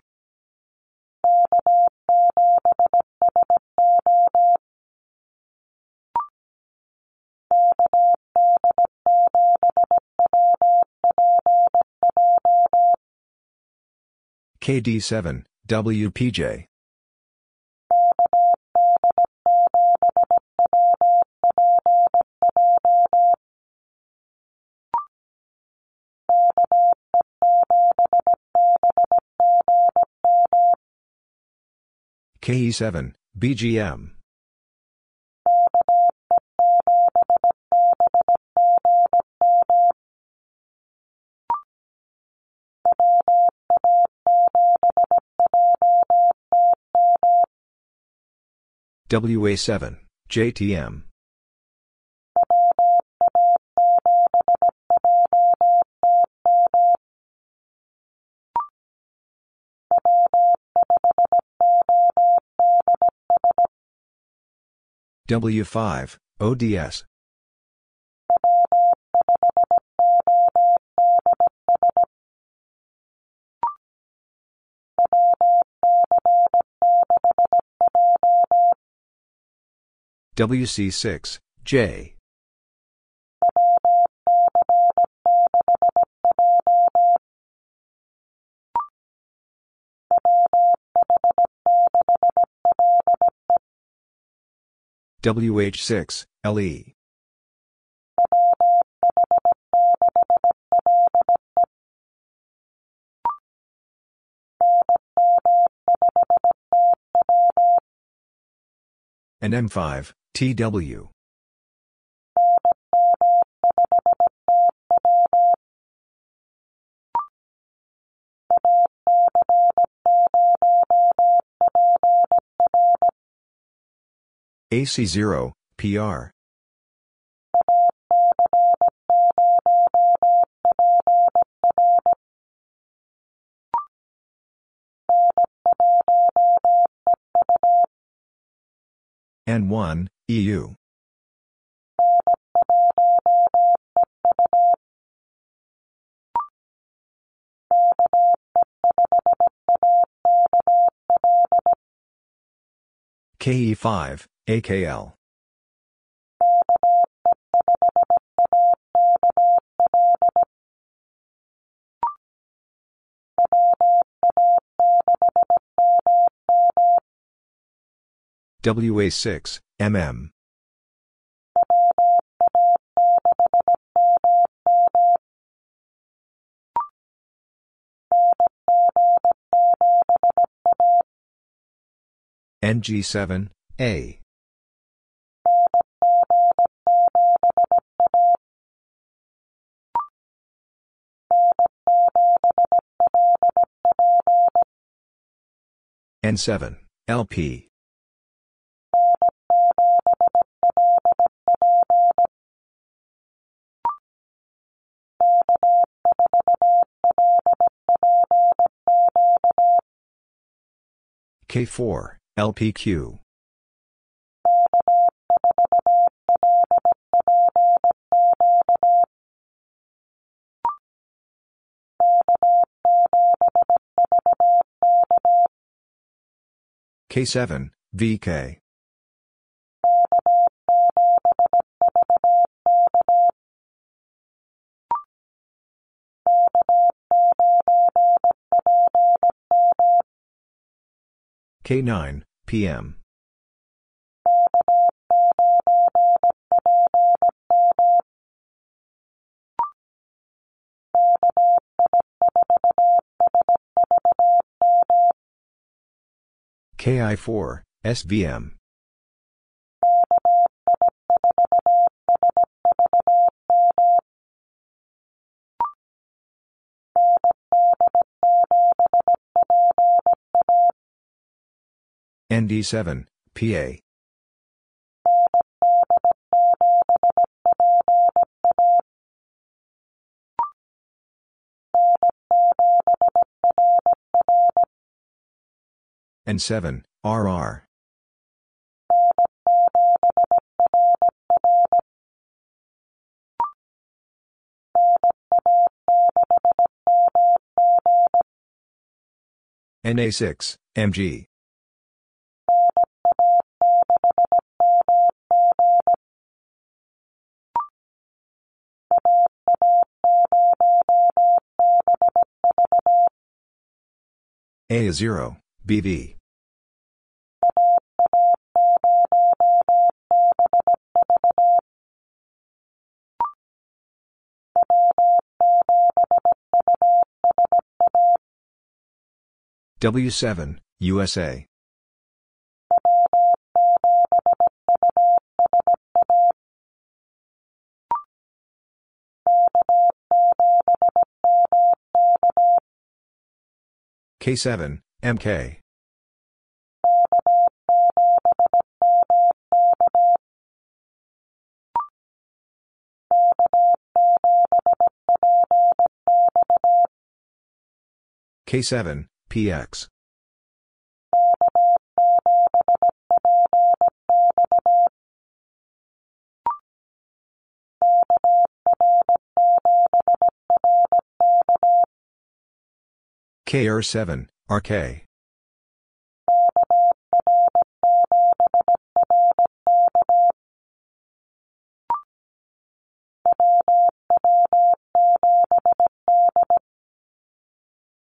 KD7, WPJ. KE7, BGM. WA7, JTM. W5, ODS. WC6, J. WH6, LE. NM5, TW. AC0, PR. N1, EU. KE5, AKL. WA6, MM. NG7, A. N7, LP. K4, LPQ. K7, VK. K9, PM. KI4, SVM. ND7, PA. N7, RR. NA6, MG. A is 0, BV. W7, USA. K7, MK. K7, PX. KR7, RK.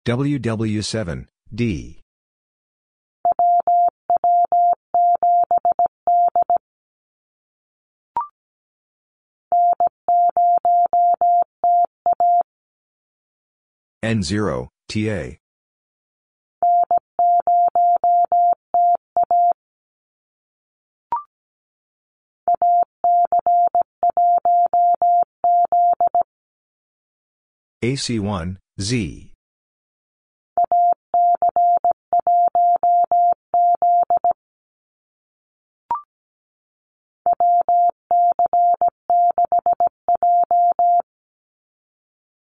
WW7, D. N0, TA. AC1, Z.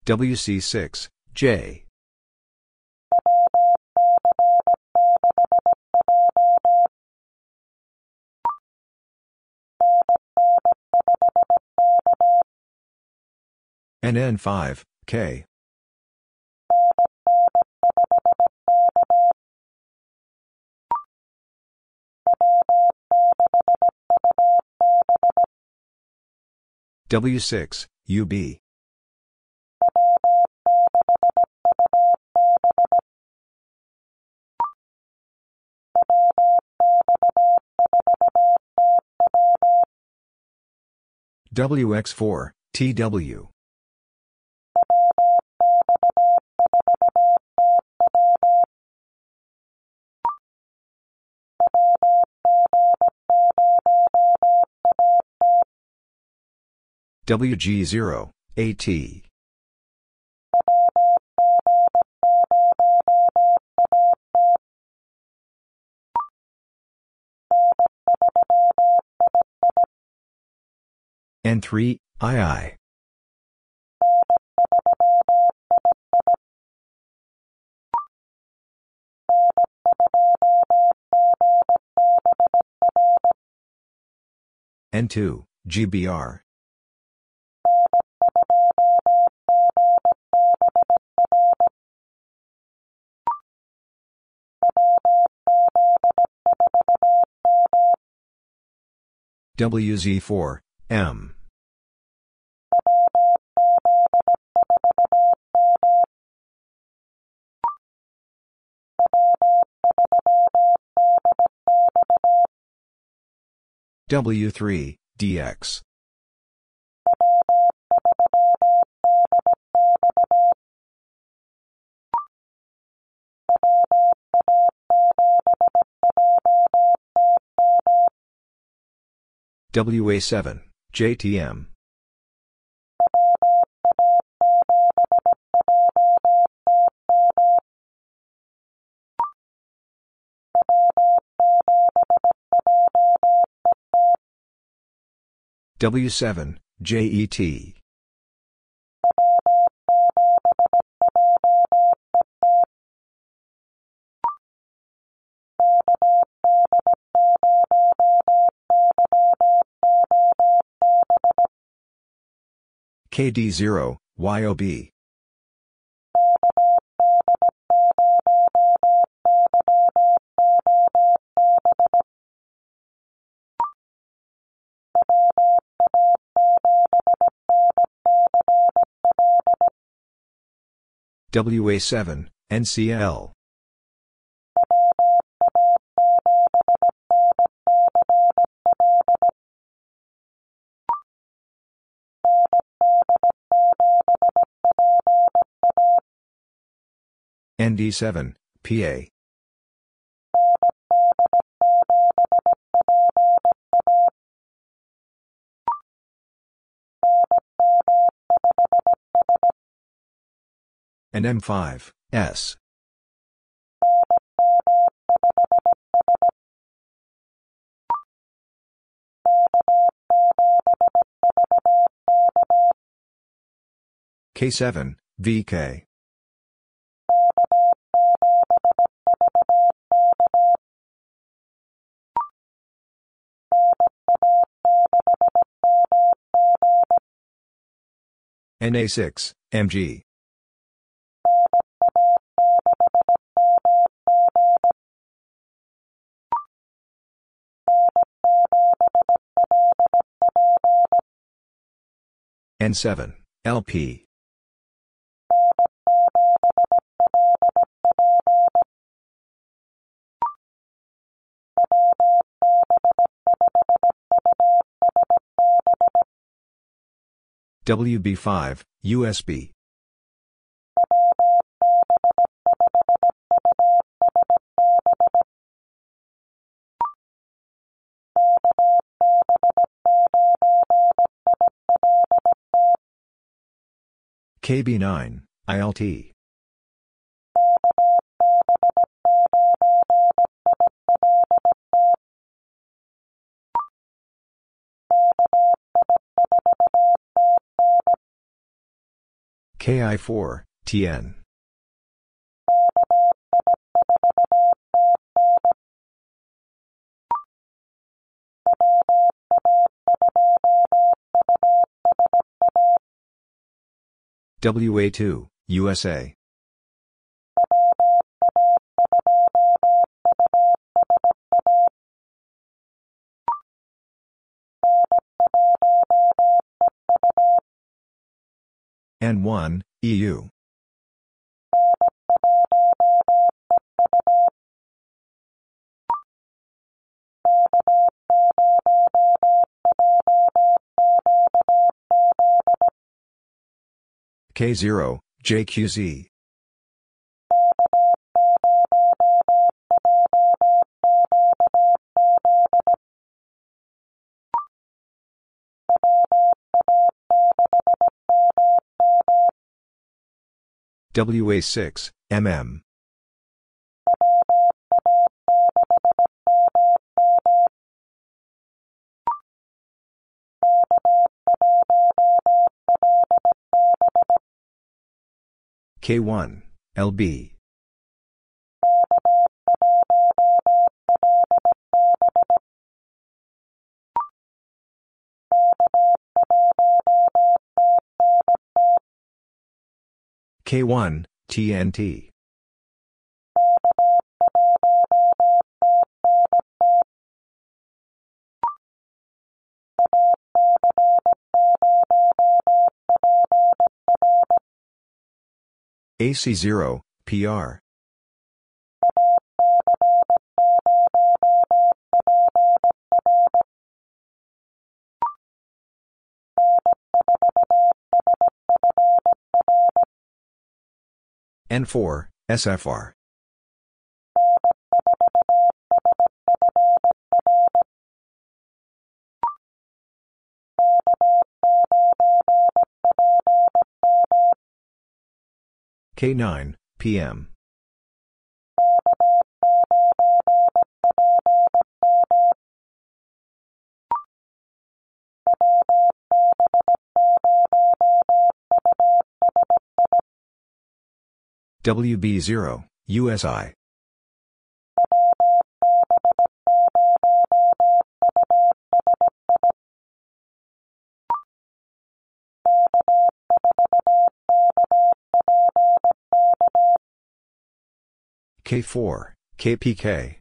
WC6, J. NN5, K. W6, UB. WX4, TW. WG0, AT. N3, II. N2, GBR. WZ4, M. W3, DX. WA7, JTM. W7, JET. KD0, YOB. WA7, NCL. ND7, PA. NM5, S. K7, VK. NA6, MG. N7, LP. WB5, USB. KB9, ILT. KI4, TN. WA2, USA. N1, EU. K0, JQZ. WA6, MM. K1, LB. K1, TNT. AC0, PR. N4, SFR. K9, PM. WB0, USI. K4, KPK.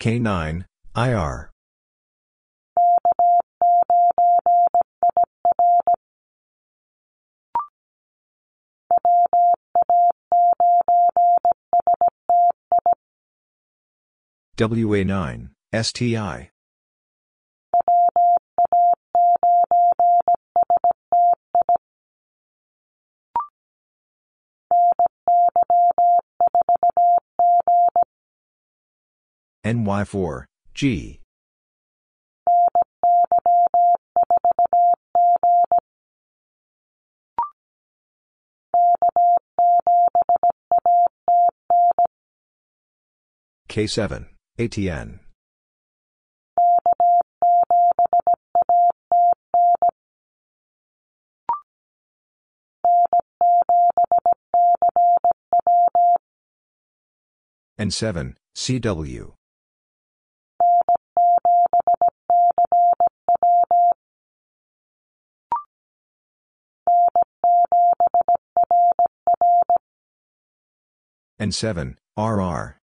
K9, IR. WA9, STI. NY4, G. K7, ATN. N7, CW. N7, RR.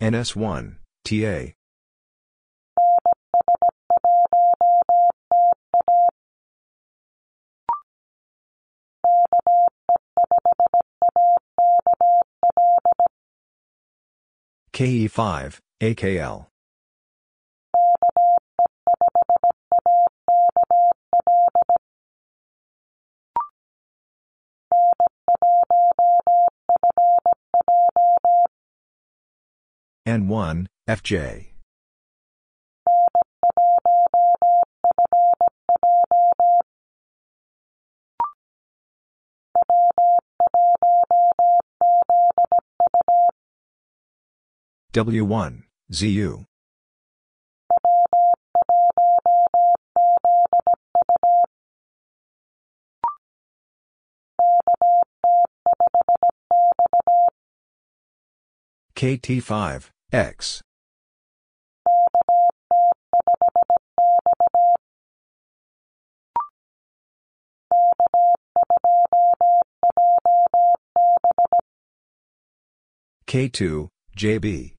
NS1, TA. KE5, AKL. N1, FJ. W1, ZU. KT5, X. K2, JB.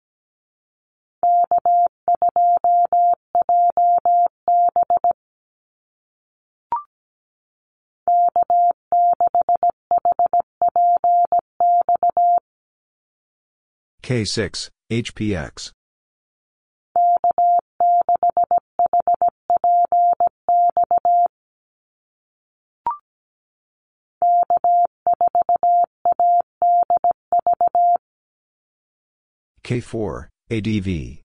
K6, HPX. K4, ADV.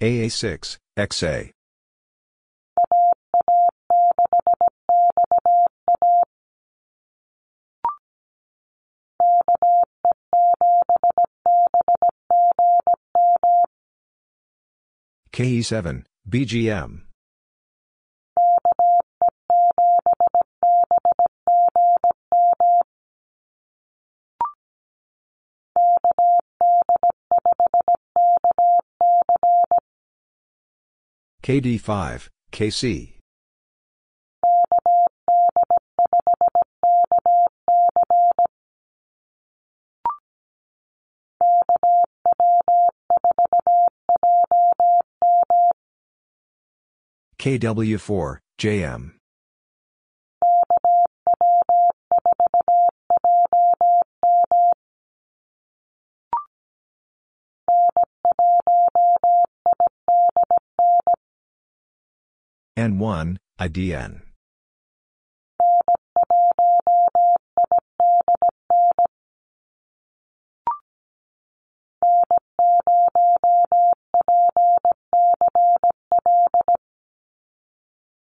AA6, XA. KE7, BGM. KD5, KC. KW4, JM. N1, IDN.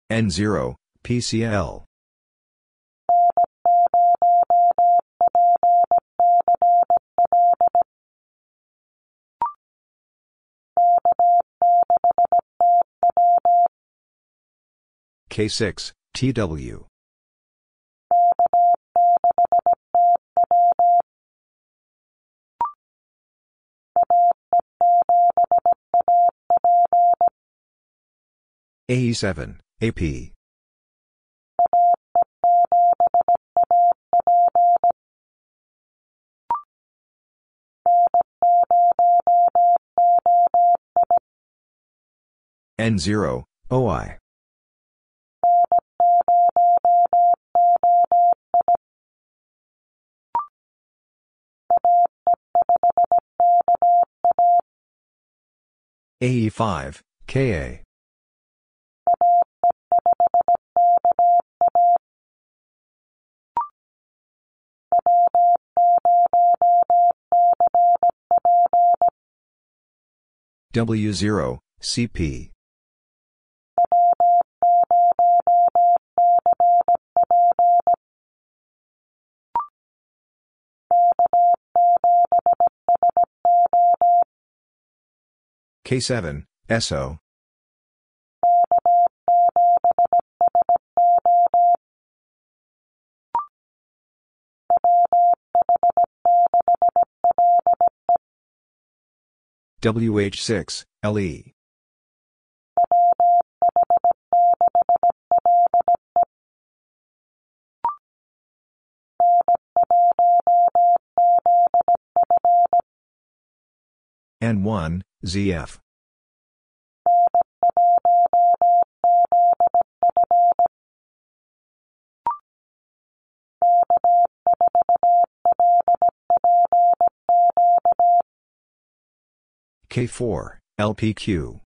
N0, PCL. K6, TW. AE7, AP. N0, OI. AE5, KA. W0, CP. K7, SO. WH6, LE. N1, ZF. K4, LPQ.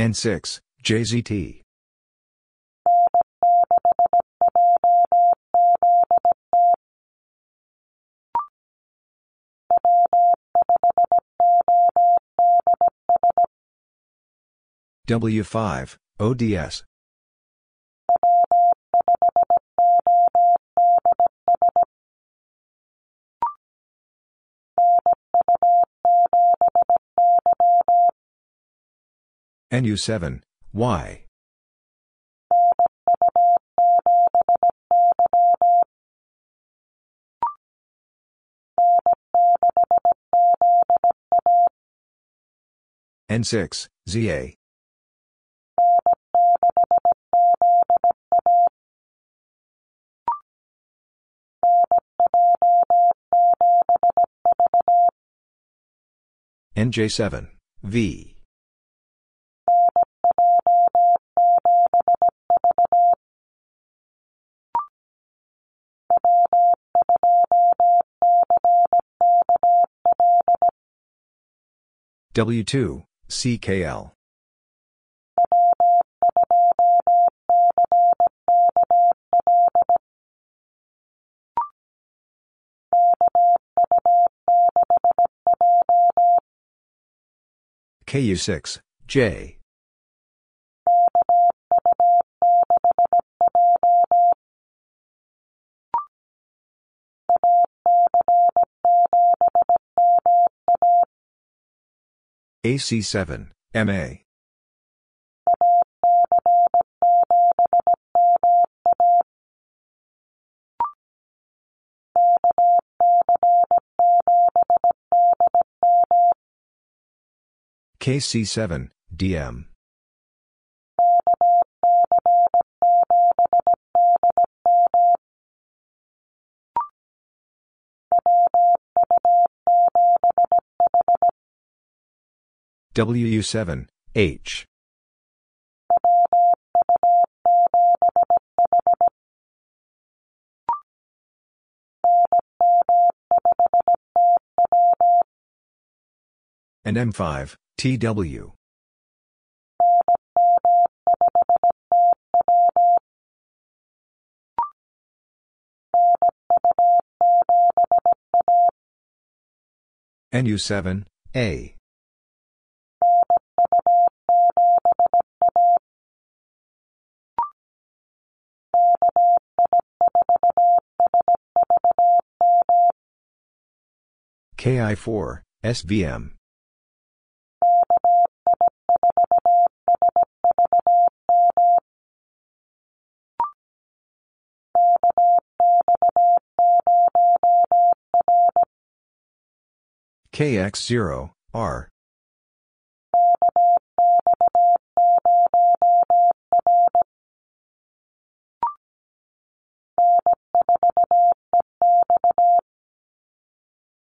N6, JZT. W5, ODS. NU7, Y. N6, ZA. NJ7, V. W2, CKL. KU6, J. AC7, MA. KC7, DM. WU7, H. NM5, TW. NU7, A. KI4, SVM. KX0, R.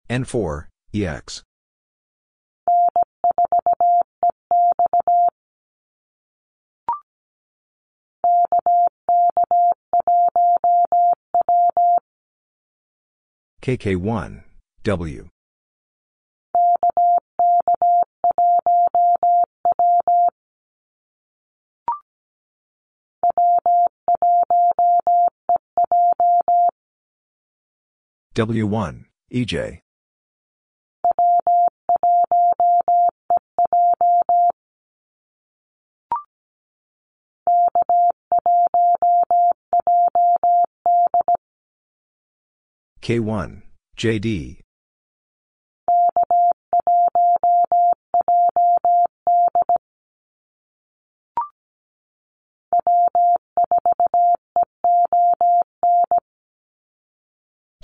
N4, EX. KK1, W. W1, EJ. K1, JD.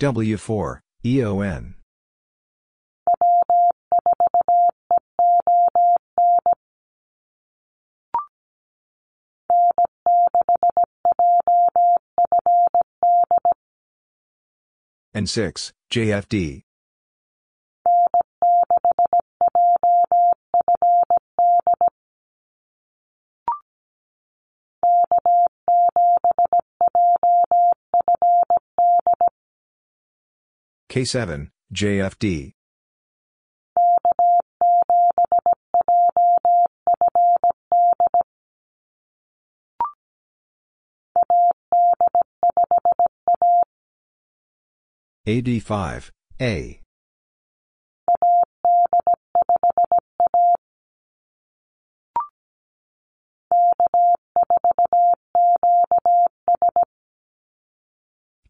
W4, EON. N6, JFD. K7, JFD. AD5, A.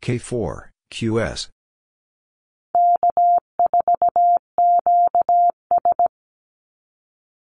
K4, QS.